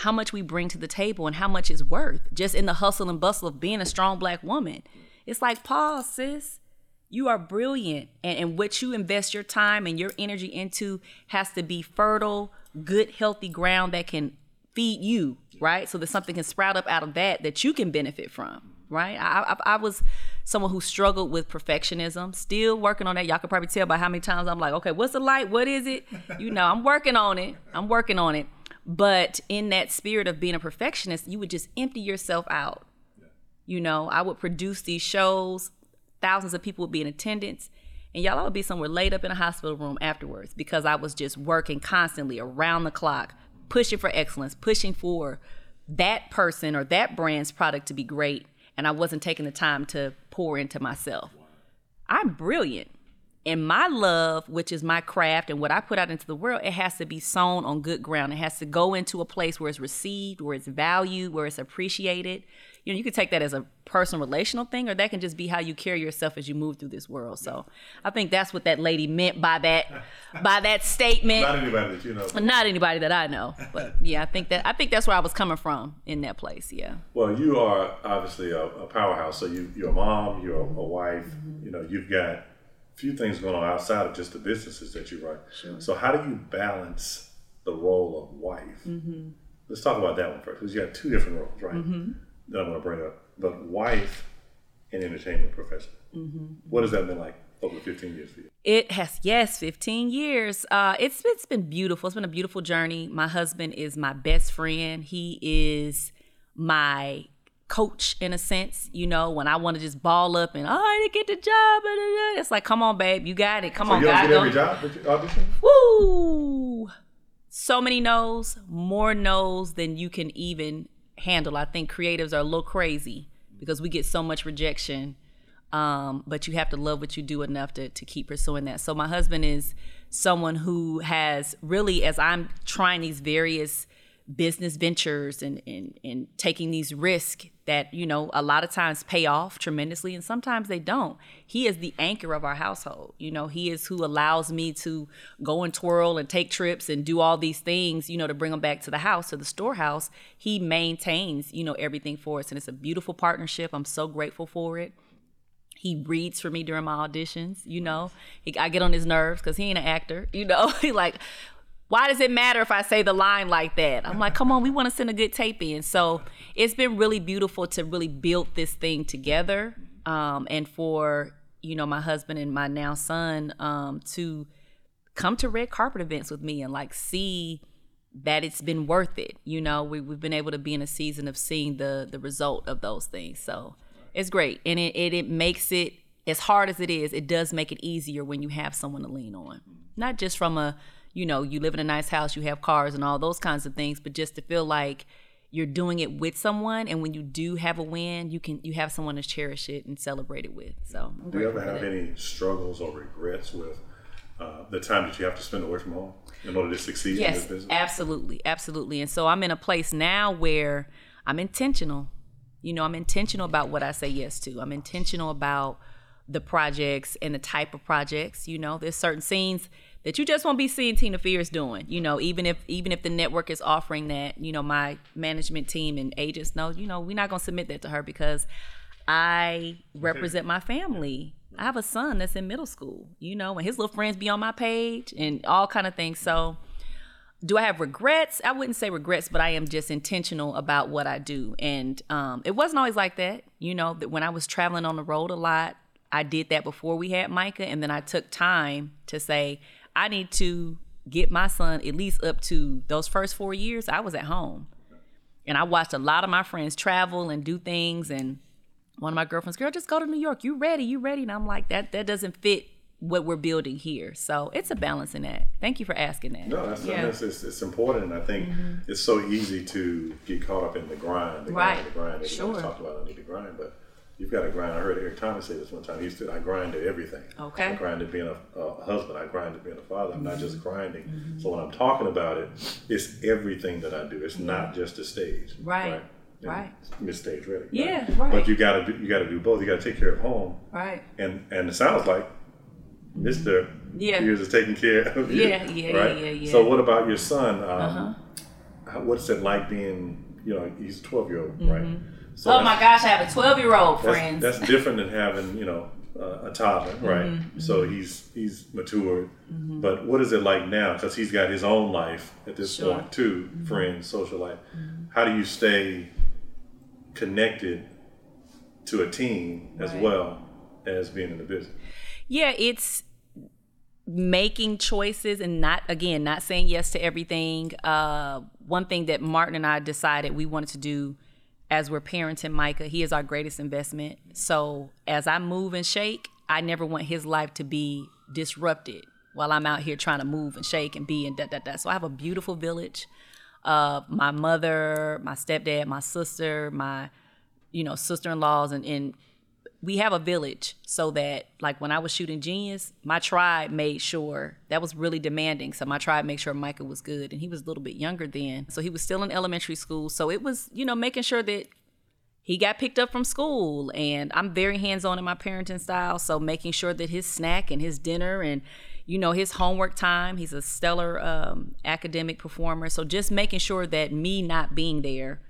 how much we bring to the table and how much it's worth just in the hustle and bustle of being a strong black woman. It's like, pause, sis. You are brilliant. And, and what you invest your time and your energy into has to be fertile, good, healthy ground that can feed you, right? So that something can sprout up out of that that you can benefit from, right? I, I, I was someone who struggled with perfectionism, still working on that. Y'all could probably tell by how many times I'm like, okay, what's the light? What is it? You know, I'm working on it. I'm working on it. But in that spirit of being a perfectionist, you would just empty yourself out. You know, I would produce these shows, thousands of people would be in attendance, and y'all I would be somewhere laid up in a hospital room afterwards because I was just working constantly around the clock, pushing for excellence, pushing for that person or that brand's product to be great, and I wasn't taking the time to pour into myself. I'm brilliant. And my love, which is my craft and what I put out into the world, it has to be sown on good ground. It has to go into a place where it's received, where it's valued, where it's appreciated. You know, you could take that as a personal relational thing, or that can just be how you carry yourself as you move through this world. So I think that's what that lady meant by that by that statement. Not anybody that you know. Not anybody that I know. But yeah, I think that I think that's where I was coming from in that place. Yeah. Well, you are obviously a, a powerhouse. So you, you're a mom, you're a, a wife. Mm-hmm. You know, you've got a few things going on outside of just the businesses that you run. Sure. So how do you balance the role of wife? Mm-hmm. Let's talk about that one first, because you have two different roles, right? Mm-hmm. That I'm going to bring up. But wife and entertainment professional. What has that been like over 15 years for you? It has yes, 15 years. Uh, it's it's been beautiful. It's been a beautiful journey. My husband is my best friend. He is my coach in a sense. You know, when I want to just ball up and oh, I didn't get the job, blah, blah, blah," it's like, come on, babe, you got it. Come So on, you don't God, get every job that? Woo! So many no's, more no's than you can even handle. I think creatives are a little crazy because we get so much rejection. Um, but you have to love what you do enough to, to keep pursuing that. So my husband is someone who has really, as I'm trying these various business ventures and, and, and taking these risks that, you know, a lot of times pay off tremendously and sometimes they don't. He is the anchor of our household. You know, he is who allows me to go and twirl and take trips and do all these things, you know, to bring them back to the house, to the storehouse. He maintains, you know, everything for us. And it's a beautiful partnership. I'm so grateful for it. He reads for me during my auditions, you know. He, I get on his nerves because he ain't an actor, you know. he like, why does it matter if I say the line like that? I'm like, come on, we want to send a good tape in. So it's been really beautiful to really build this thing together, um, and for you know my husband and my now son um, to come to red carpet events with me and like see that it's been worth it. You know, we, we've been able to be in a season of seeing the the result of those things. So it's great, and it, it it makes it as hard as it is. It does make it easier when you have someone to lean on, not just from a you know you live in a nice house, you have cars and all those kinds of things, but just to feel like you're doing it with someone and when you do have a win you can you have someone to cherish it and celebrate it with so I'm do you ever have that. any struggles or regrets with uh, the time that you have to spend away from home in order to succeed in this Yes, business? absolutely, absolutely. And so I'm in a place now where I'm intentional. You know, I'm intentional about what I say yes to. I'm intentional about the projects and the type of projects. You know, there's certain scenes that you just won't be seeing Tina Fears doing. You know, even if even if the network is offering that, you know, my management team and agents know, you know, we're not gonna submit that to her because I represent my family. I have a son that's in middle school, you know, and his little friends be on my page and all kind of things. So do I have regrets? I wouldn't say regrets, but I am just intentional about what I do. And um, it wasn't always like that. You know, that when I was traveling on the road a lot, I did that before we had Micah. And then I took time to say, I need to get my son at least up to those first four years. I was at home. And I watched a lot of my friends travel and do things. And one of my girlfriends, girl, just go to New York. You ready? You ready? And I'm like, that that doesn't fit what we're building here. So it's a balance in that. Thank you for asking that. No, that's, Yeah. that's it's, it's important. I think mm-hmm. it's so easy to get caught up in the grind, the Right. grind, the grind. Everybody's Sure. talking about I need to grind, but you've got to grind. I heard Eric Thomas say this one time. He said, I grind at everything. Okay. Mm-hmm. I grind at being a, a husband. I grind at being a father. I'm not just grinding. So when I'm talking about it, it's everything that I do. It's not just a stage. Mm-hmm. Right. And Right. Miss Stage Ready. Yeah, right. But you got to do you got to do both. You got to take care of home, Right. and and it sounds like Mister Yeah. Fears is taking care of you. Yeah, yeah, right? yeah, yeah, yeah. So what about your son? Um, Uh-huh. what's it like being? You know, he's a twelve year old, right? So Oh my gosh, I have a 12 year old friend. that's different than having you know uh, a toddler, right? Mm-hmm, So he's he's matured. But what is it like now? Because he's got his own life at this Sure. Mm-hmm. point too, friends, social life. How do you stay connected to a team as Right. well as being in the business? yeah, it's making choices and not again not saying yes to everything. Uh, one thing that Martin and I decided we wanted to do as we're parenting Micah, he is our greatest investment. So as I move and shake, I never want his life to be disrupted while I'm out here trying to move and shake and be and da da da. So I have a beautiful village. Uh, my mother, my stepdad, my sister, my you know sister-in-laws, and, and we have a village so that like when I was shooting Genius, my tribe made sure that was really demanding. So my tribe made sure Micah was good, and he was a little bit younger then, so he was still in elementary school. So it was you know making sure that he got picked up from school, and I'm very hands-on in my parenting style. So making sure that his snack and his dinner and you know his homework time. He's a stellar um, academic performer. So just making sure that me not being there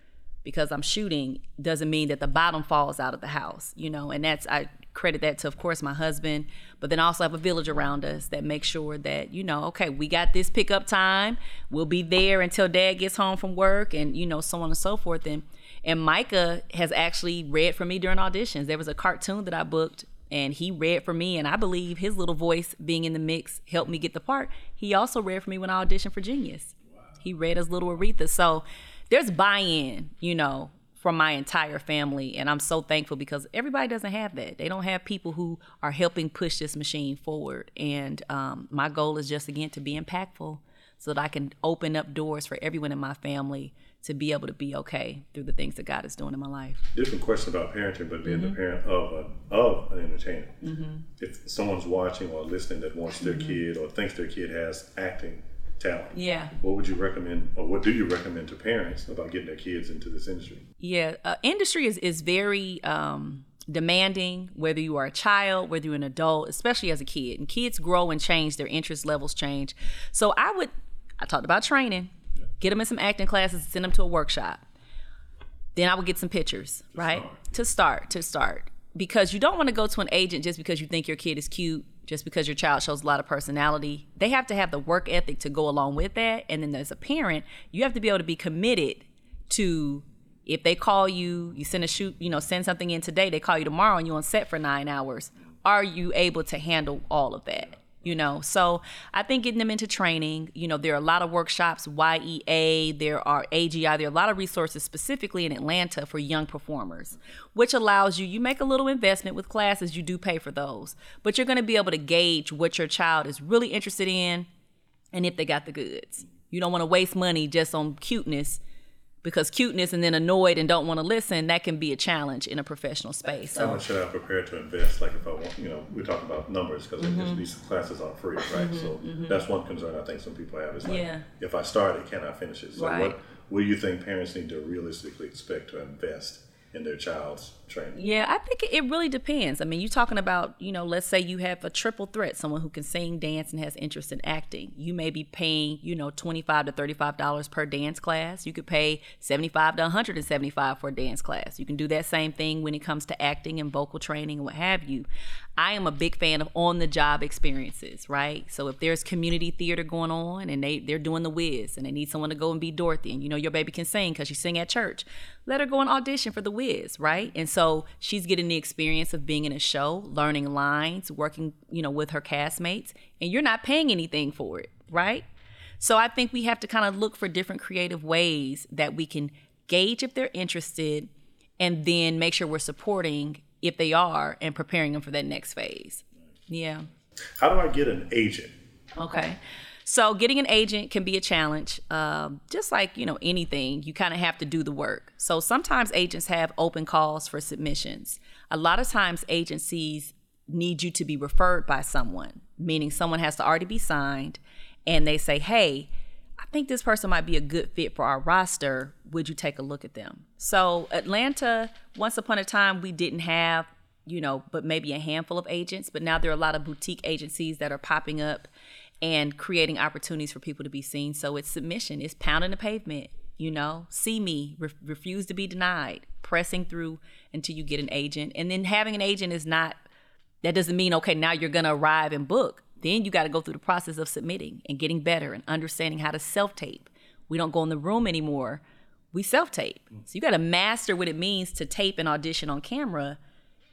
because I'm shooting doesn't mean that the bottom falls out of the house, you know, and that's I credit that to of course my husband, but then I also have a village around us that makes sure that, you know, okay, we got this pickup time. We'll be there until dad gets home from work and you know, so on and so forth. And and Micah has actually read for me during auditions. There was a cartoon that I booked and he read for me and I believe his little voice being in the mix helped me get the part. He also read for me when I auditioned for Genius. He read as little Aretha. So there's buy-in, you know, from my entire family, and I'm so thankful because everybody doesn't have that. They don't have people who are helping push this machine forward. And um, my goal is just again to be impactful, so that I can open up doors for everyone in my family to be able to be okay through the things that God is doing in my life. different question about parenting, but being Mm-hmm. the parent of a, of an entertainer. If someone's watching or listening that wants their kid or thinks their kid has acting talent. Yeah. what would you recommend, or what do you recommend to parents about getting their kids into this industry? Yeah, uh, industry is is very um, demanding. Whether you are a child, whether you're an adult, especially as a kid, and kids grow and change. Their interest levels change. So I would, I talked about training. Get them in some acting classes. Send them to a workshop. Then I would get some pictures, right? To start, to start, because you don't want to go to an agent just because you think your kid is cute, just because your child shows a lot of personality. They have to have the work ethic to go along with that. And then as a parent, you have to be able to be committed to if they call you, you send a shoot, you know, send something in today, they call you tomorrow and you're on set for nine hours. Are you able to handle all of that? You know? So i think getting them into training you know there are a lot of workshops yea there are agi there are a lot of resources specifically in atlanta for young performers which allows you you make a little investment with classes you do pay for those but you're going to be able to gauge what your child is really interested in and if they got the goods. You don't want to waste money just on cuteness because cuteness and then annoyed and don't want to listen, that can be a challenge in a professional space. So, how much should I prepare to invest? Like if I want, you know, we're talking about numbers because mm-hmm. these classes aren't free, right? Mm-hmm, so mm-hmm. that's one concern I think some people have is like, yeah. if I start it, can I finish it? So right. what, what do you think parents need to realistically expect to invest in their child's training? Yeah, I think it really depends. I mean, you're talking about, you know, let's say you have a triple threat, someone who can sing, dance, and has interest in acting. You may be paying, you know, 25 to $35 per dance class. You could pay 75 to 175 for a dance class. You can do that same thing when it comes to acting and vocal training and what have you. I am a big fan of on the job experiences, right? So if there's community theater going on and they, they're doing the Wiz and they need someone to go and be Dorothy and you know your baby can sing because she sing at church, let her go and audition for the Wiz, right? And so she's getting the experience of being in a show, learning lines, working, you know, with her castmates, and you're not paying anything for it, right? So I think we have to kind of look for different creative ways that we can gauge if they're interested and then make sure we're supporting if they are and preparing them for that next phase. Yeah. How do I get an agent? Okay. So getting an agent can be a challenge. Um, just like you know anything, you kind of have to do the work. So sometimes agents have open calls for submissions. A lot of times agencies need you to be referred by someone, meaning someone has to already be signed, and they say, "Hey, I think this person might be a good fit for our roster. Would you take a look at them?" So Atlanta, once upon a time, we didn't have you know, but maybe a handful of agents. But now there are a lot of boutique agencies that are popping up and creating opportunities for people to be seen. So it's submission, it's pounding the pavement, you know, see me, re- refuse to be denied, pressing through until you get an agent. And then having an agent is not, that doesn't mean, okay, now you're going to arrive and book. Then you got to go through the process of submitting and getting better and understanding how to self tape. We don't go in the room anymore. We self tape. So you got to master what it means to tape and audition on camera.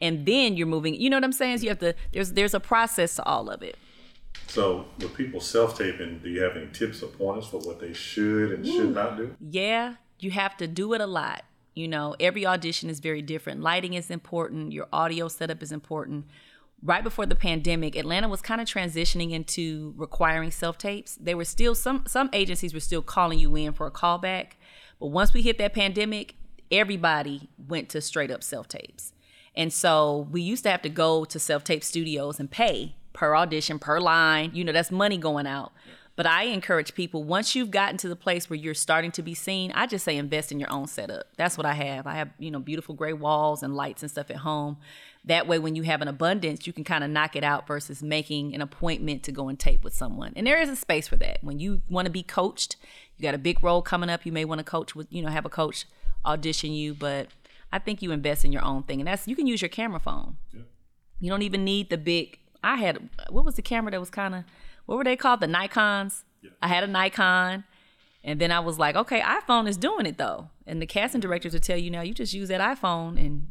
And then you're moving. You know what I'm saying? So you have to, there's, there's a process to all of it. So, with people self taping, do you have any tips or pointers for what they should and Ooh. should not do? Yeah, you have to do it a lot. You know, every audition is very different. Lighting is important, your audio setup is important. Right before the pandemic, Atlanta was kind of transitioning into requiring self tapes. There were still some some agencies were still calling you in for a callback, but once we hit that pandemic, everybody went to straight up self tapes. And so we used to have to go to self tape studios and pay per audition, per line. You know, that's money going out. But I encourage people once you've gotten to the place where you're starting to be seen, I just say invest in your own setup. That's what I have. I have, you know, beautiful gray walls and lights and stuff at home. That way, when you have an abundance, you can kind of knock it out versus making an appointment to go and tape with someone. And there is a space for that. When you want to be coached, you got a big role coming up, you may want to coach with, you know, have a coach audition you. But I think you invest in your own thing. And that's, you can use your camera phone. Yeah. You don't even need the big I had what was the camera that was kind of what were they called? The Nikons. Yeah. I had a Nikon, and then I was like, okay, iPhone is doing it though, and the casting directors would tell you now you just use that iPhone and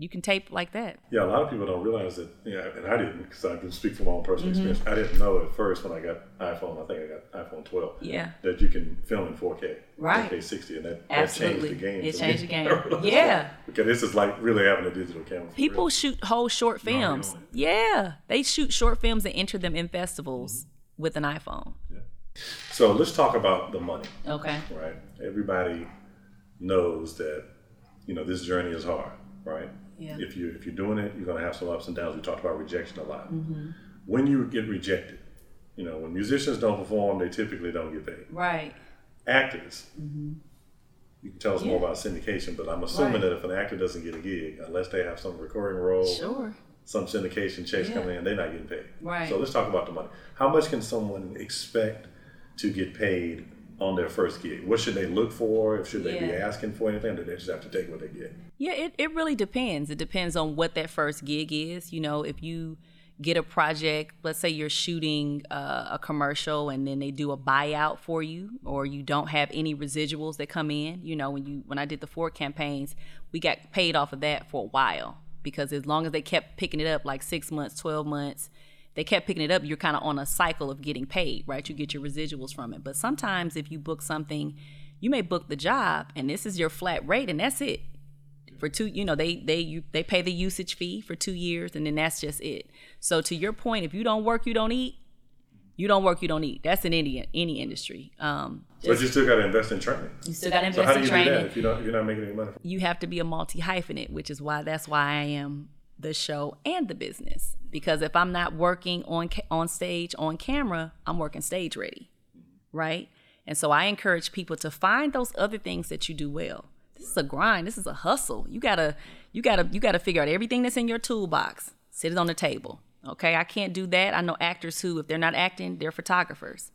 you can tape like that. Yeah, a lot of people don't realize that. Yeah, and I didn't because I can speak from my own personal mm-hmm. experience. I didn't know at first when I got iPhone. I think I got iPhone 12. Yeah, that you can film in 4K, right? 4K 60, and that, that changed the game. It changed the game. yeah, because this is like really having a digital camera. People real. shoot whole short films. No, yeah, they shoot short films and enter them in festivals mm-hmm. with an iPhone. Yeah. So let's talk about the money. Okay. Right. Everybody knows that you know this journey is hard, right? Yeah. If you if you're doing it, you're going to have some ups and downs. We talked about rejection a lot. Mm-hmm. When you get rejected, you know, when musicians don't perform, they typically don't get paid. Right. Actors. Mm-hmm. You can tell us yeah. more about syndication, but I'm assuming right. that if an actor doesn't get a gig, unless they have some recurring role, sure. some syndication checks yeah. coming in, they're not getting paid. Right. So let's talk about the money. How much can someone expect to get paid on their first gig? What should they look for? Should they yeah. be asking for anything? Or do they just have to take what they get? Yeah, it, it really depends. It depends on what that first gig is. You know, if you get a project, let's say you're shooting uh, a commercial and then they do a buyout for you, or you don't have any residuals that come in. You know, when you when I did the Ford campaigns, we got paid off of that for a while because as long as they kept picking it up, like six months, twelve months, they kept picking it up, you're kind of on a cycle of getting paid, right? You get your residuals from it. But sometimes if you book something, you may book the job and this is your flat rate and that's it. For two, you know, they they you, they pay the usage fee for 2 years and then that's just it. So to your point, if you don't work, you don't eat. You don't work, you don't eat. That's in any any industry. Um, but you still got to invest in training. You still got to invest so how do in you training. do that if you don't, if you're not making any money? You have to be a multi hyphenate, which is why that's why I am the show and the business. Because if I'm not working on on stage on camera, I'm working stage ready, right? And so I encourage people to find those other things that you do well. This is a grind. This is a hustle. You gotta you gotta you gotta figure out everything that's in your toolbox. Sit it on the table. Okay, I can't do that. I know actors who, if they're not acting, they're photographers.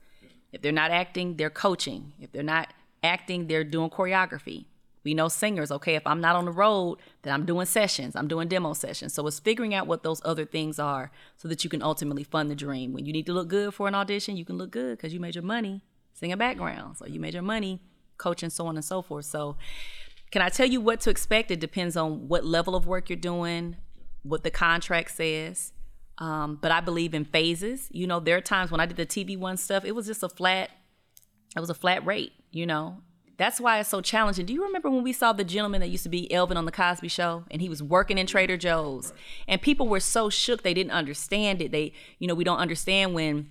If they're not acting, they're coaching. If they're not acting, they're doing choreography. We know singers, okay, if I'm not on the road, then I'm doing sessions, I'm doing demo sessions. So it's figuring out what those other things are so that you can ultimately fund the dream. When you need to look good for an audition, you can look good because you made your money singing background. So you made your money coaching, so on and so forth. So can I tell you what to expect? It depends on what level of work you're doing, what the contract says. Um, but I believe in phases. You know, there are times when I did the TV one stuff, it was just a flat, it was a flat rate, you know. That's why it's so challenging. Do you remember when we saw the gentleman that used to be Elvin on the Cosby Show, and he was working in Trader Joe's, and people were so shook they didn't understand it. They, you know, we don't understand when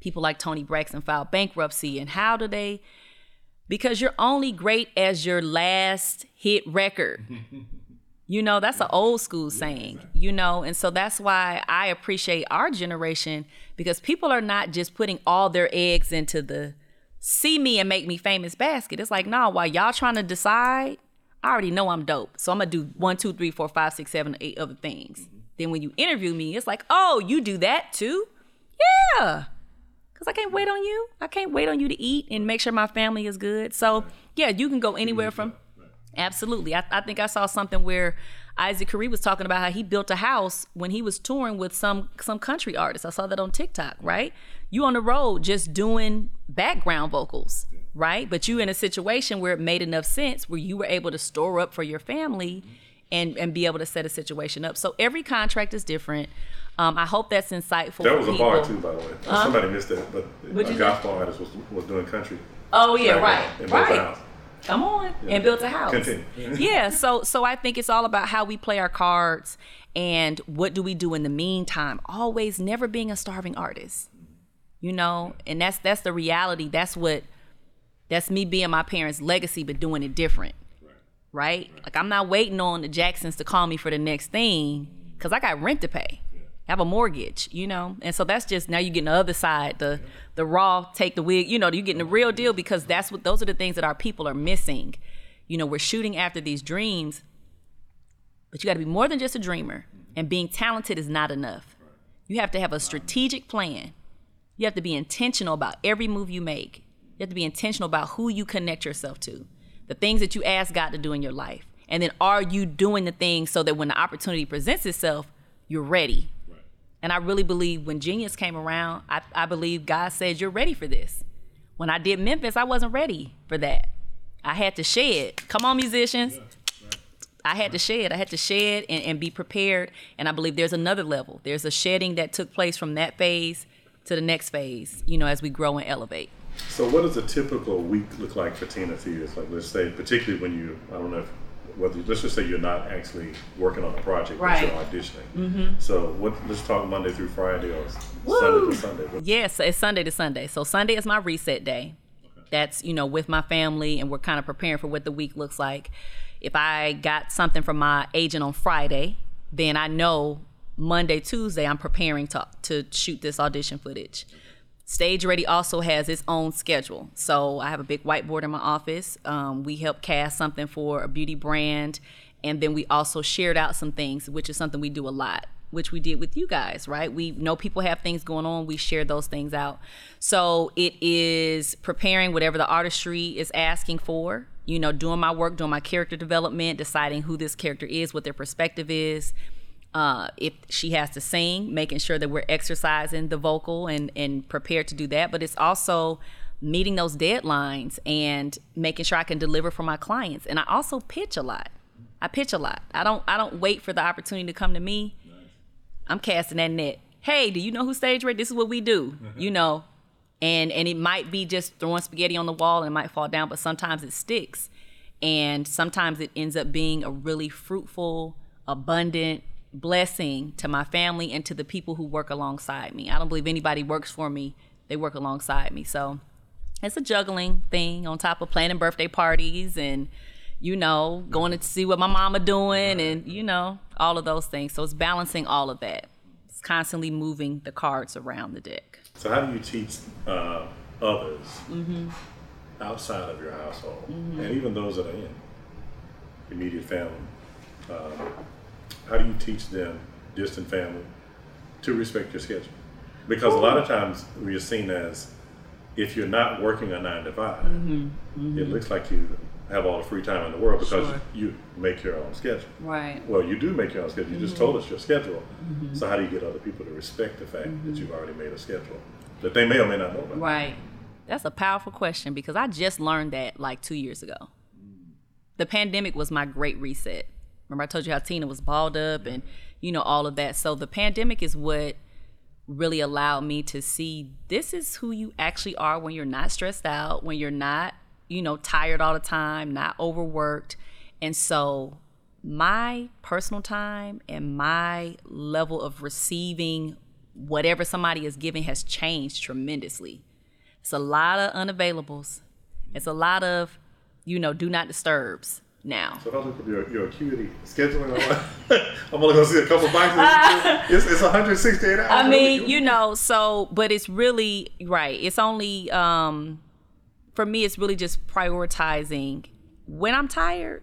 people like Toni Braxton filed bankruptcy, and how do they? Because you're only great as your last hit record. You know, that's an old school saying, you know, and so that's why I appreciate our generation because people are not just putting all their eggs into the see me and make me famous basket. It's like, nah, while y'all trying to decide, I already know I'm dope. So I'm gonna do one, two, three, four, five, six, seven, eight other things. Then when you interview me, it's like, oh, you do that too? Yeah. Cause I can't wait on you. I can't wait on you to eat and make sure my family is good. So yeah, you can go anywhere from Absolutely. I, I think I saw something where Isaac Carree was talking about how he built a house when he was touring with some some country artists. I saw that on TikTok, right? You on the road just doing background vocals, right? But you in a situation where it made enough sense where you were able to store up for your family and and be able to set a situation up. So every contract is different. Um, I hope that's insightful. That was a people. bar too, by the way. Somebody missed that, but What'd a gospel artist was, was doing country. Oh yeah, right, and built a right. Come on, and built a house. Yeah, so so I think it's all about how we play our cards and what do we do in the meantime. Always never being a starving artist. You know, and that's that's the reality. That's what that's me being my parents' legacy but doing it different. Right? Like I'm not waiting on the Jacksons to call me for the next thing cuz I got rent to pay. Have a mortgage, you know? And so that's just now you're getting the other side, the the raw take the wig, you know, you're getting the real deal because that's what those are the things that our people are missing. You know, we're shooting after these dreams, but you got to be more than just a dreamer. And being talented is not enough. You have to have a strategic plan. You have to be intentional about every move you make. You have to be intentional about who you connect yourself to, the things that you ask God to do in your life. And then are you doing the things so that when the opportunity presents itself, you're ready? And I really believe when Genius came around, I, I believe God said, You're ready for this. When I did Memphis, I wasn't ready for that. I had to shed. Come on, musicians. I had to shed. I had to shed and, and be prepared. And I believe there's another level. There's a shedding that took place from that phase to the next phase, you know, as we grow and elevate. So, what does a typical week look like for Tina Fears? Like, let's say, particularly when you, I don't know if, whether let's just say you're not actually working on a project, Right. but you're auditioning. Mm-hmm. So, what? Let's talk Monday through Friday or Woo! Sunday to Sunday. Yes, it's Sunday to Sunday. So Sunday is my reset day. That's, you know, with my family and we're kind of preparing for what the week looks like. If I got something from my agent on Friday, then I know Monday, Tuesday I'm preparing to to shoot this audition footage. Stage Ready also has its own schedule. So I have a big whiteboard in my office. Um, we help cast something for a beauty brand. And then we also shared out some things, which is something we do a lot, which we did with you guys, right? We know people have things going on. We share those things out. So it is preparing whatever the artistry is asking for, you know, doing my work, doing my character development, deciding who this character is, what their perspective is uh, if she has to sing, making sure that we're exercising the vocal and and prepared to do that. But it's also meeting those deadlines and making sure I can deliver for my clients. And I also pitch a lot. I pitch a lot. I don't I don't wait for the opportunity to come to me. I'm casting that net. hey, do you know who stage ready? This is what we do, you know. And and it might be just throwing spaghetti on the wall and it might fall down, but sometimes it sticks. And sometimes it ends up being a really fruitful, abundant blessing to my family and to the people who work alongside me. I don't believe anybody works for me, they work alongside me. So it's a juggling thing on top of planning birthday parties and you know going to see what my mama doing and you know all of those things so it's balancing all of that it's constantly moving the cards around the deck So how do you teach uh, others outside of your household, and even those that are in immediate family? Um, how do you teach them, distant family, to respect your schedule? Because a lot of times we are seen as if you're not working a nine to 5 mm-hmm, mm-hmm. it looks like you have all the free time in the world because Sure. you make your own schedule. right Well, you do make your own schedule. You just Mm-hmm. told us your schedule. Mm-hmm. So how do you get other people to respect the fact that you've already made a schedule that they may or may not know about? right that's a powerful question because i just learned that like two years ago the pandemic was my great reset remember i told you how tina was balled up and you know all of that so the pandemic is what really allowed me to see this is who you actually are when you're not stressed out, when you're not, you know, tired all the time, not overworked. And so my personal time and my level of receiving whatever somebody is giving has changed tremendously. It's a lot of unavailables. It's a lot of, you know, do not disturbs now. So if I look at your, your acuity scheduling, I'm, like, I'm only going to see a couple boxes. it's, it's 168 hours. I mean, you know, so but it's really right. It's only um for me it's really just prioritizing when I'm tired.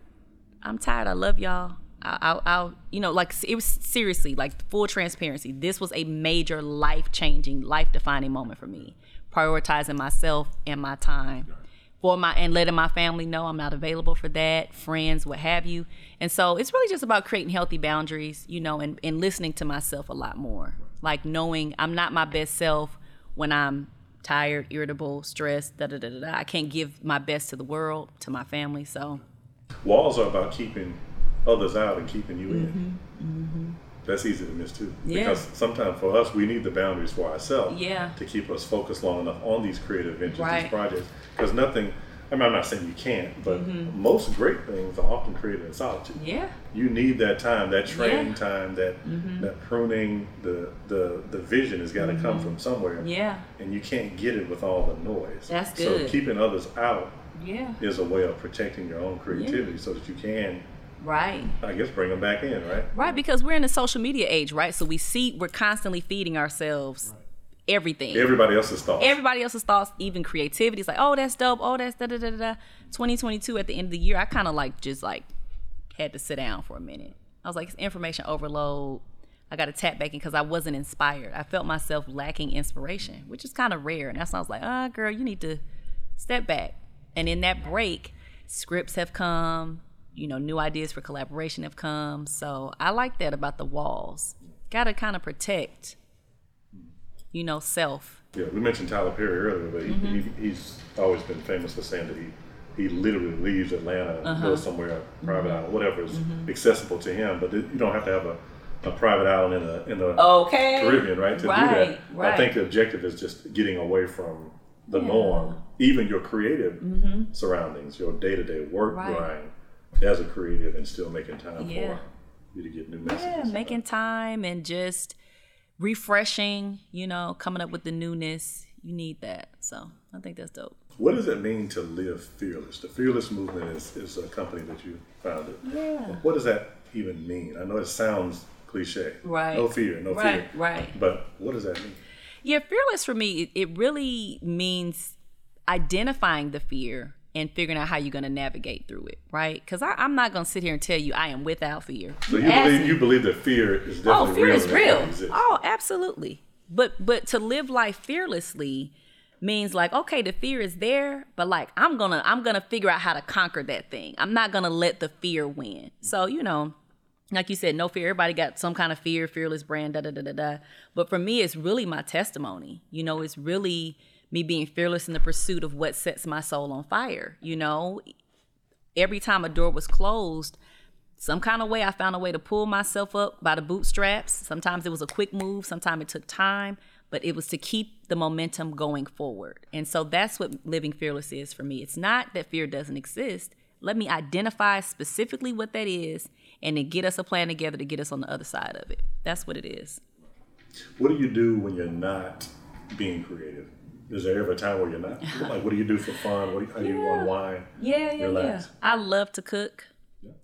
I'm tired. I love y'all. I'll, I'll, you know, like it was seriously like full transparency. This was a major life changing, life defining moment for me. Prioritizing myself and my time for my and letting my family know I'm not available for that, friends, what have you. And so it's really just about creating healthy boundaries, you know, and, and listening to myself a lot more. Like knowing I'm not my best self when I'm tired, irritable, stressed, da da da da da. I can't give my best to the world, to my family. So Walls are about keeping others out and keeping you in. Mm-hmm. Mm-hmm. That's easy to miss too. Mm-hmm. Yeah. Because sometimes for us, we need the boundaries for ourselves Yeah. to keep us focused long enough on these creative ventures, Right. these projects. Because nothing, I mean, I'm not saying you can't, but Mm-hmm. most great things are often created in solitude. yeah, You need that time, that training Yeah. time, that that pruning, the the the vision has got to come from somewhere. Mm-hmm. yeah, And you can't get it with all the noise. That's good. So keeping others out yeah, is a way of protecting your own creativity so that you can, right. I guess, bring them back in, right? Right, because we're in a social media age, right? So we see we're constantly feeding ourselves everything. Everybody else's thoughts. Everybody else's thoughts, even creativity. It's like, oh, that's dope. Oh, that's da da da da. da. 2022 at the end of the year, I kind of like just like had to sit down for a minute. I was like, it's information overload. I got to tap back in because I wasn't inspired. I felt myself lacking inspiration, which is kind of rare. And that's why I was like, ah, girl, you need to step back. And in that break, scripts have come. You know, new ideas for collaboration have come. So I like that about the walls. Got to kind of protect, you know, self. Yeah, we mentioned Tyler Perry earlier, but he, Mm-hmm. he, he's always been famous for saying that he he literally leaves Atlanta and Uh-huh. goes somewhere private Mm-hmm. island, whatever is accessible to him. But you don't have to have a, a private island in the in the Okay. Caribbean, right? To do Right, that, I think the objective is just getting away from the Yeah. norm, even your creative surroundings, your day to day work Right. grind as a creative, and still making time Yeah. for you to get new messages. Yeah, making time and just refreshing, you know, coming up with the newness. You need that. So I think that's dope. What does it mean to live fearless? The Fearless Movement is, is a company that you founded. Yeah. What does that even mean? I know it sounds cliche. Right. No fear, no Right, fear. right. But what does that mean? Yeah, fearless for me, it, it really means identifying the fear and figuring out how you're going to navigate through it, right? Because I'm not going to sit here and tell you I am without fear. So you believe you believe that fear is oh, definitely oh fear real is real. oh absolutely. But but to live life fearlessly means like okay the fear is there but like i'm gonna i'm gonna figure out how to conquer that thing. I'm not gonna let the fear win. So you know like you said no fear. Everybody got some kind of fear fearless brand da da da da da. But for me it's really my testimony. You know it's really me being fearless in the pursuit of what sets my soul on fire you know every time a door was closed some kind of way I found a way to pull myself up by the bootstraps. Sometimes it was a quick move, sometimes it took time, but it was to keep the momentum going forward. And so that's what living fearless is for me. It's not that fear doesn't exist. Let me identify specifically what that is and then get us a plan together to get us on the other side of it. That's what it is. What do you do when you're not being creative? Is there ever a time where you're not? Like, what do you do for fun? What, how do you unwind? Yeah, yeah, relax? yeah. I love to cook.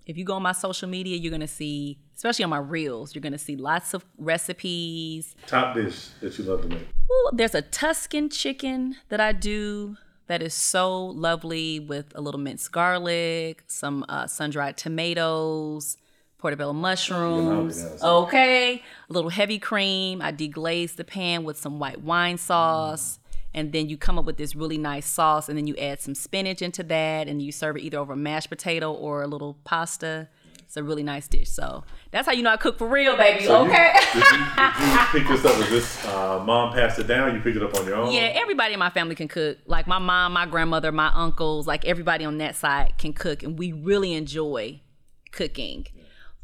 If you go on my social media, you're gonna see, especially on my reels, you're gonna see lots of recipes. Top dish that you love to make? Ooh, there's a Tuscan chicken that I do that is so lovely with a little minced garlic, some uh, sun-dried tomatoes, portobello mushrooms. yes. Okay, a little heavy cream. I deglaze the pan with some white wine sauce. And then you come up with this really nice sauce, and then you add some spinach into that, and you serve it either over mashed potato or a little pasta. It's a really nice dish. So that's how you know I cook for real, baby. So you- okay. did, you, did you pick this up? Was this uh, mom passed it down? You picked it up on your own? Yeah, everybody in my family can cook. Like my mom, my grandmother, my uncles, like everybody on that side can cook, and we really enjoy cooking.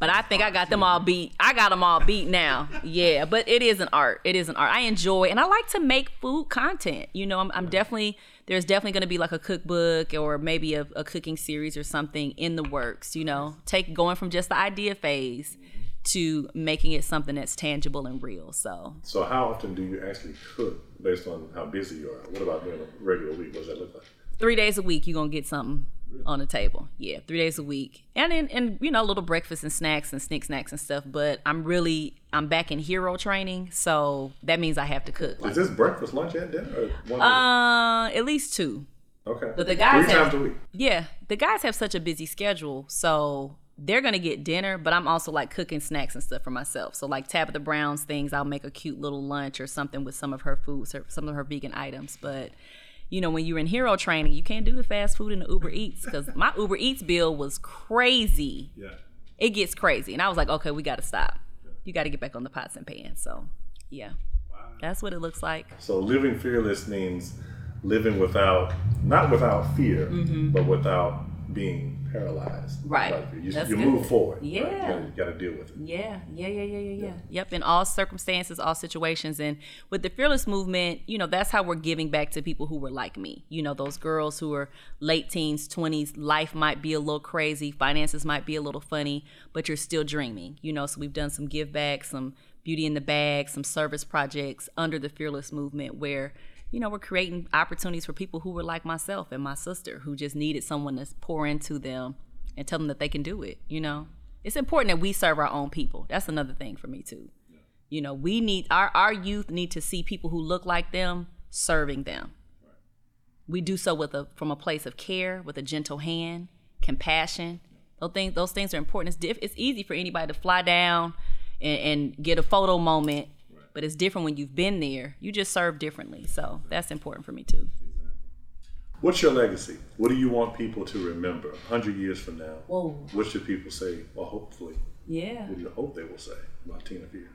But I think I got them all beat. I got them all beat now. Yeah, but it is an art. It is an art. I enjoy, and I like to make food content. You know, I'm, I'm definitely there's definitely going to be like a cookbook or maybe a, a cooking series or something in the works. You know, take going from just the idea phase mm-hmm. to making it something that's tangible and real. So So how often do you actually cook based on how busy you are? What about during a regular week? What does that look like? three days a week you're gonna get something on the table yeah three days a week and then and you know little breakfast and snacks and sneak snacks and stuff but i'm really i'm back in hero training so that means i have to cook Is this breakfast, lunch, and dinner? Or one uh at least two okay. but the guys Three have- times a week. yeah the guys have such a busy schedule so they're gonna get dinner but i'm also like cooking snacks and stuff for myself so like tabitha brown's things i'll make a cute little lunch or something with some of her foods or some of her vegan items but you know when you're in hero training you can't do the fast food and the uber eats because my uber eats bill was crazy. Yeah. it gets crazy. And i was like okay we gotta stop. You gotta get back on the pots and pans so yeah. That's what it looks like. So living fearless means living without, not without fear, mm-hmm. but without being paralyzed. Right. Like, you you move forward. right? Yeah. You gotta- You got to deal with it. Yeah, yeah, yeah, yeah, yeah, yeah. Yep, in all circumstances, all situations. And with the Fearless movement, you know, that's how we're giving back to people who were like me. You know, those girls who are late teens, 20s, life might be a little crazy, finances might be a little funny, but you're still dreaming. You know, so we've done some give back, some beauty in the bag, some service projects under the Fearless movement where you know, we're creating opportunities for people who were like myself and my sister who just needed someone to pour into them and tell them that they can do it, you know? It's important that we serve our own people. That's another thing for me too. You know, we need our our youth need to see people who look like them serving them. We do so with a from a place of care, with a gentle hand, compassion. Those things those things are important. It's diff, it's easy for anybody to fly down and, and get a photo moment, but it's different when you've been there. You just serve differently. So that's important for me too. What's your legacy? What do you want people to remember 100 years from now? Whoa. What should people say? Well, hopefully, Yeah. what do you hope they will say about Tina Fear?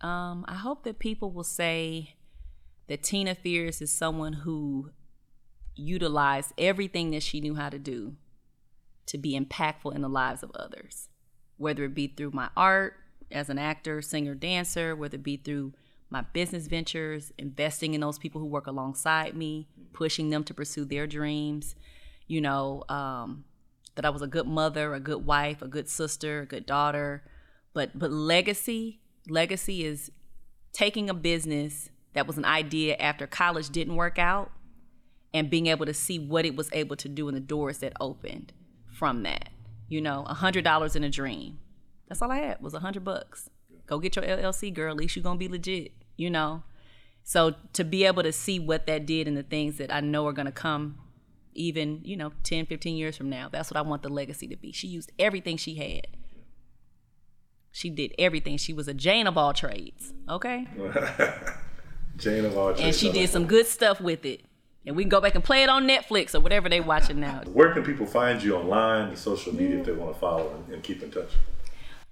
Um, I hope that people will say that Tina Fears is someone who utilized everything that she knew how to do to be impactful in the lives of others, whether it be through my art as an actor, singer, dancer, whether it be through my business ventures, investing in those people who work alongside me, pushing them to pursue their dreams, you know, um, that I was a good mother, a good wife, a good sister, a good daughter. But but legacy, legacy is taking a business that was an idea after college didn't work out and being able to see what it was able to do in the doors that opened from that. You know, a hundred dollars in a dream. That's all I had was a hundred bucks. Go get your LLC, girl. At least you're gonna be legit. You know. So to be able to see what that did and the things that I know are gonna come even, you know, 10, 15 years from now, that's what I want the legacy to be. She used everything she had. She did everything. She was a Jane of all trades. Okay? Jane of all trades. And she did some good stuff with it. And we can go back and play it on Netflix or whatever they're watching now. Where can people find you online, the social media, if they want to follow and, and keep in touch?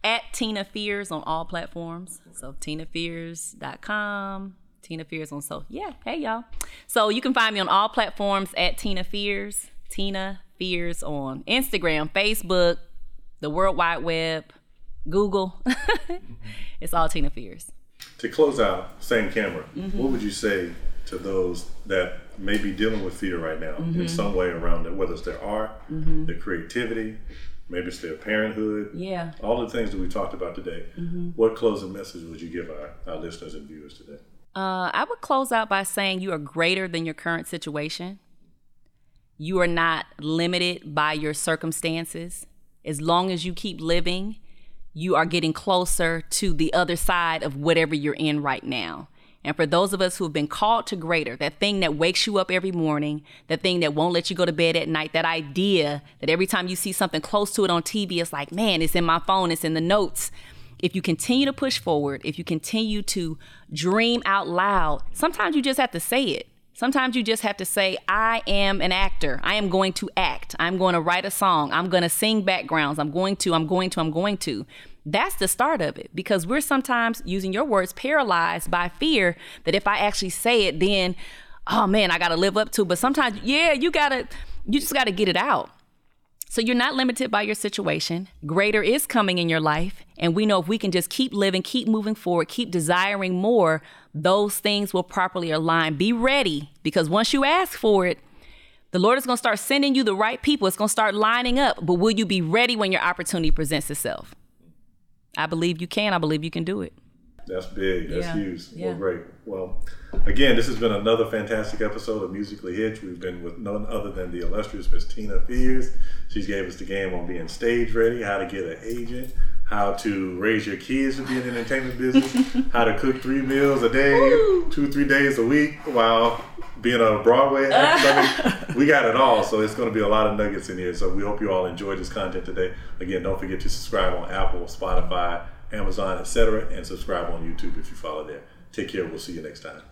At Tina Fears on all platforms. So tinafears.com. Tina Fears on so yeah, hey y'all. So you can find me on all platforms at Tina Fears. Tina Fears on Instagram, Facebook, the World Wide Web, Google. it's all Tina Fears. To close out, same camera, mm-hmm. what would you say to those that may be dealing with fear right now mm-hmm. in some way around it, whether it's their art, mm-hmm. their creativity, maybe it's their parenthood, yeah, all the things that we talked about today. Mm-hmm. What closing message would you give our, our listeners and viewers today? Uh, I would close out by saying you are greater than your current situation. You are not limited by your circumstances. As long as you keep living, you are getting closer to the other side of whatever you're in right now. And for those of us who have been called to greater, that thing that wakes you up every morning, that thing that won't let you go to bed at night, that idea that every time you see something close to it on TV, it's like, man, it's in my phone, it's in the notes. If you continue to push forward, if you continue to dream out loud, sometimes you just have to say it. Sometimes you just have to say, I am an actor. I am going to act. I'm going to write a song. I'm going to sing backgrounds. I'm going to, I'm going to, I'm going to. That's the start of it because we're sometimes, using your words, paralyzed by fear that if I actually say it, then, oh man, I got to live up to. But sometimes, yeah, you got to, you just got to get it out. So you're not limited by your situation. Greater is coming in your life. And we know if we can just keep living, keep moving forward, keep desiring more, those things will properly align. Be ready because once you ask for it, the Lord is going to start sending you the right people. It's going to start lining up. But will you be ready when your opportunity presents itself? I believe you can. I believe you can do it. That's big. That's yeah. huge. Yeah. Well, great. Well, again, this has been another fantastic episode of Musically Hitched. We've been with none other than the illustrious Miss Tina Fears. She's gave us the game on being stage ready, how to get an agent, how to raise your kids to be in the entertainment business, how to cook three meals a day, two, three days a week while being on Broadway. actor. I mean, we got it all. So it's going to be a lot of nuggets in here. So we hope you all enjoyed this content today. Again, don't forget to subscribe on Apple, Spotify, Amazon, etc., and subscribe on YouTube if you follow there. Take care. We'll see you next time.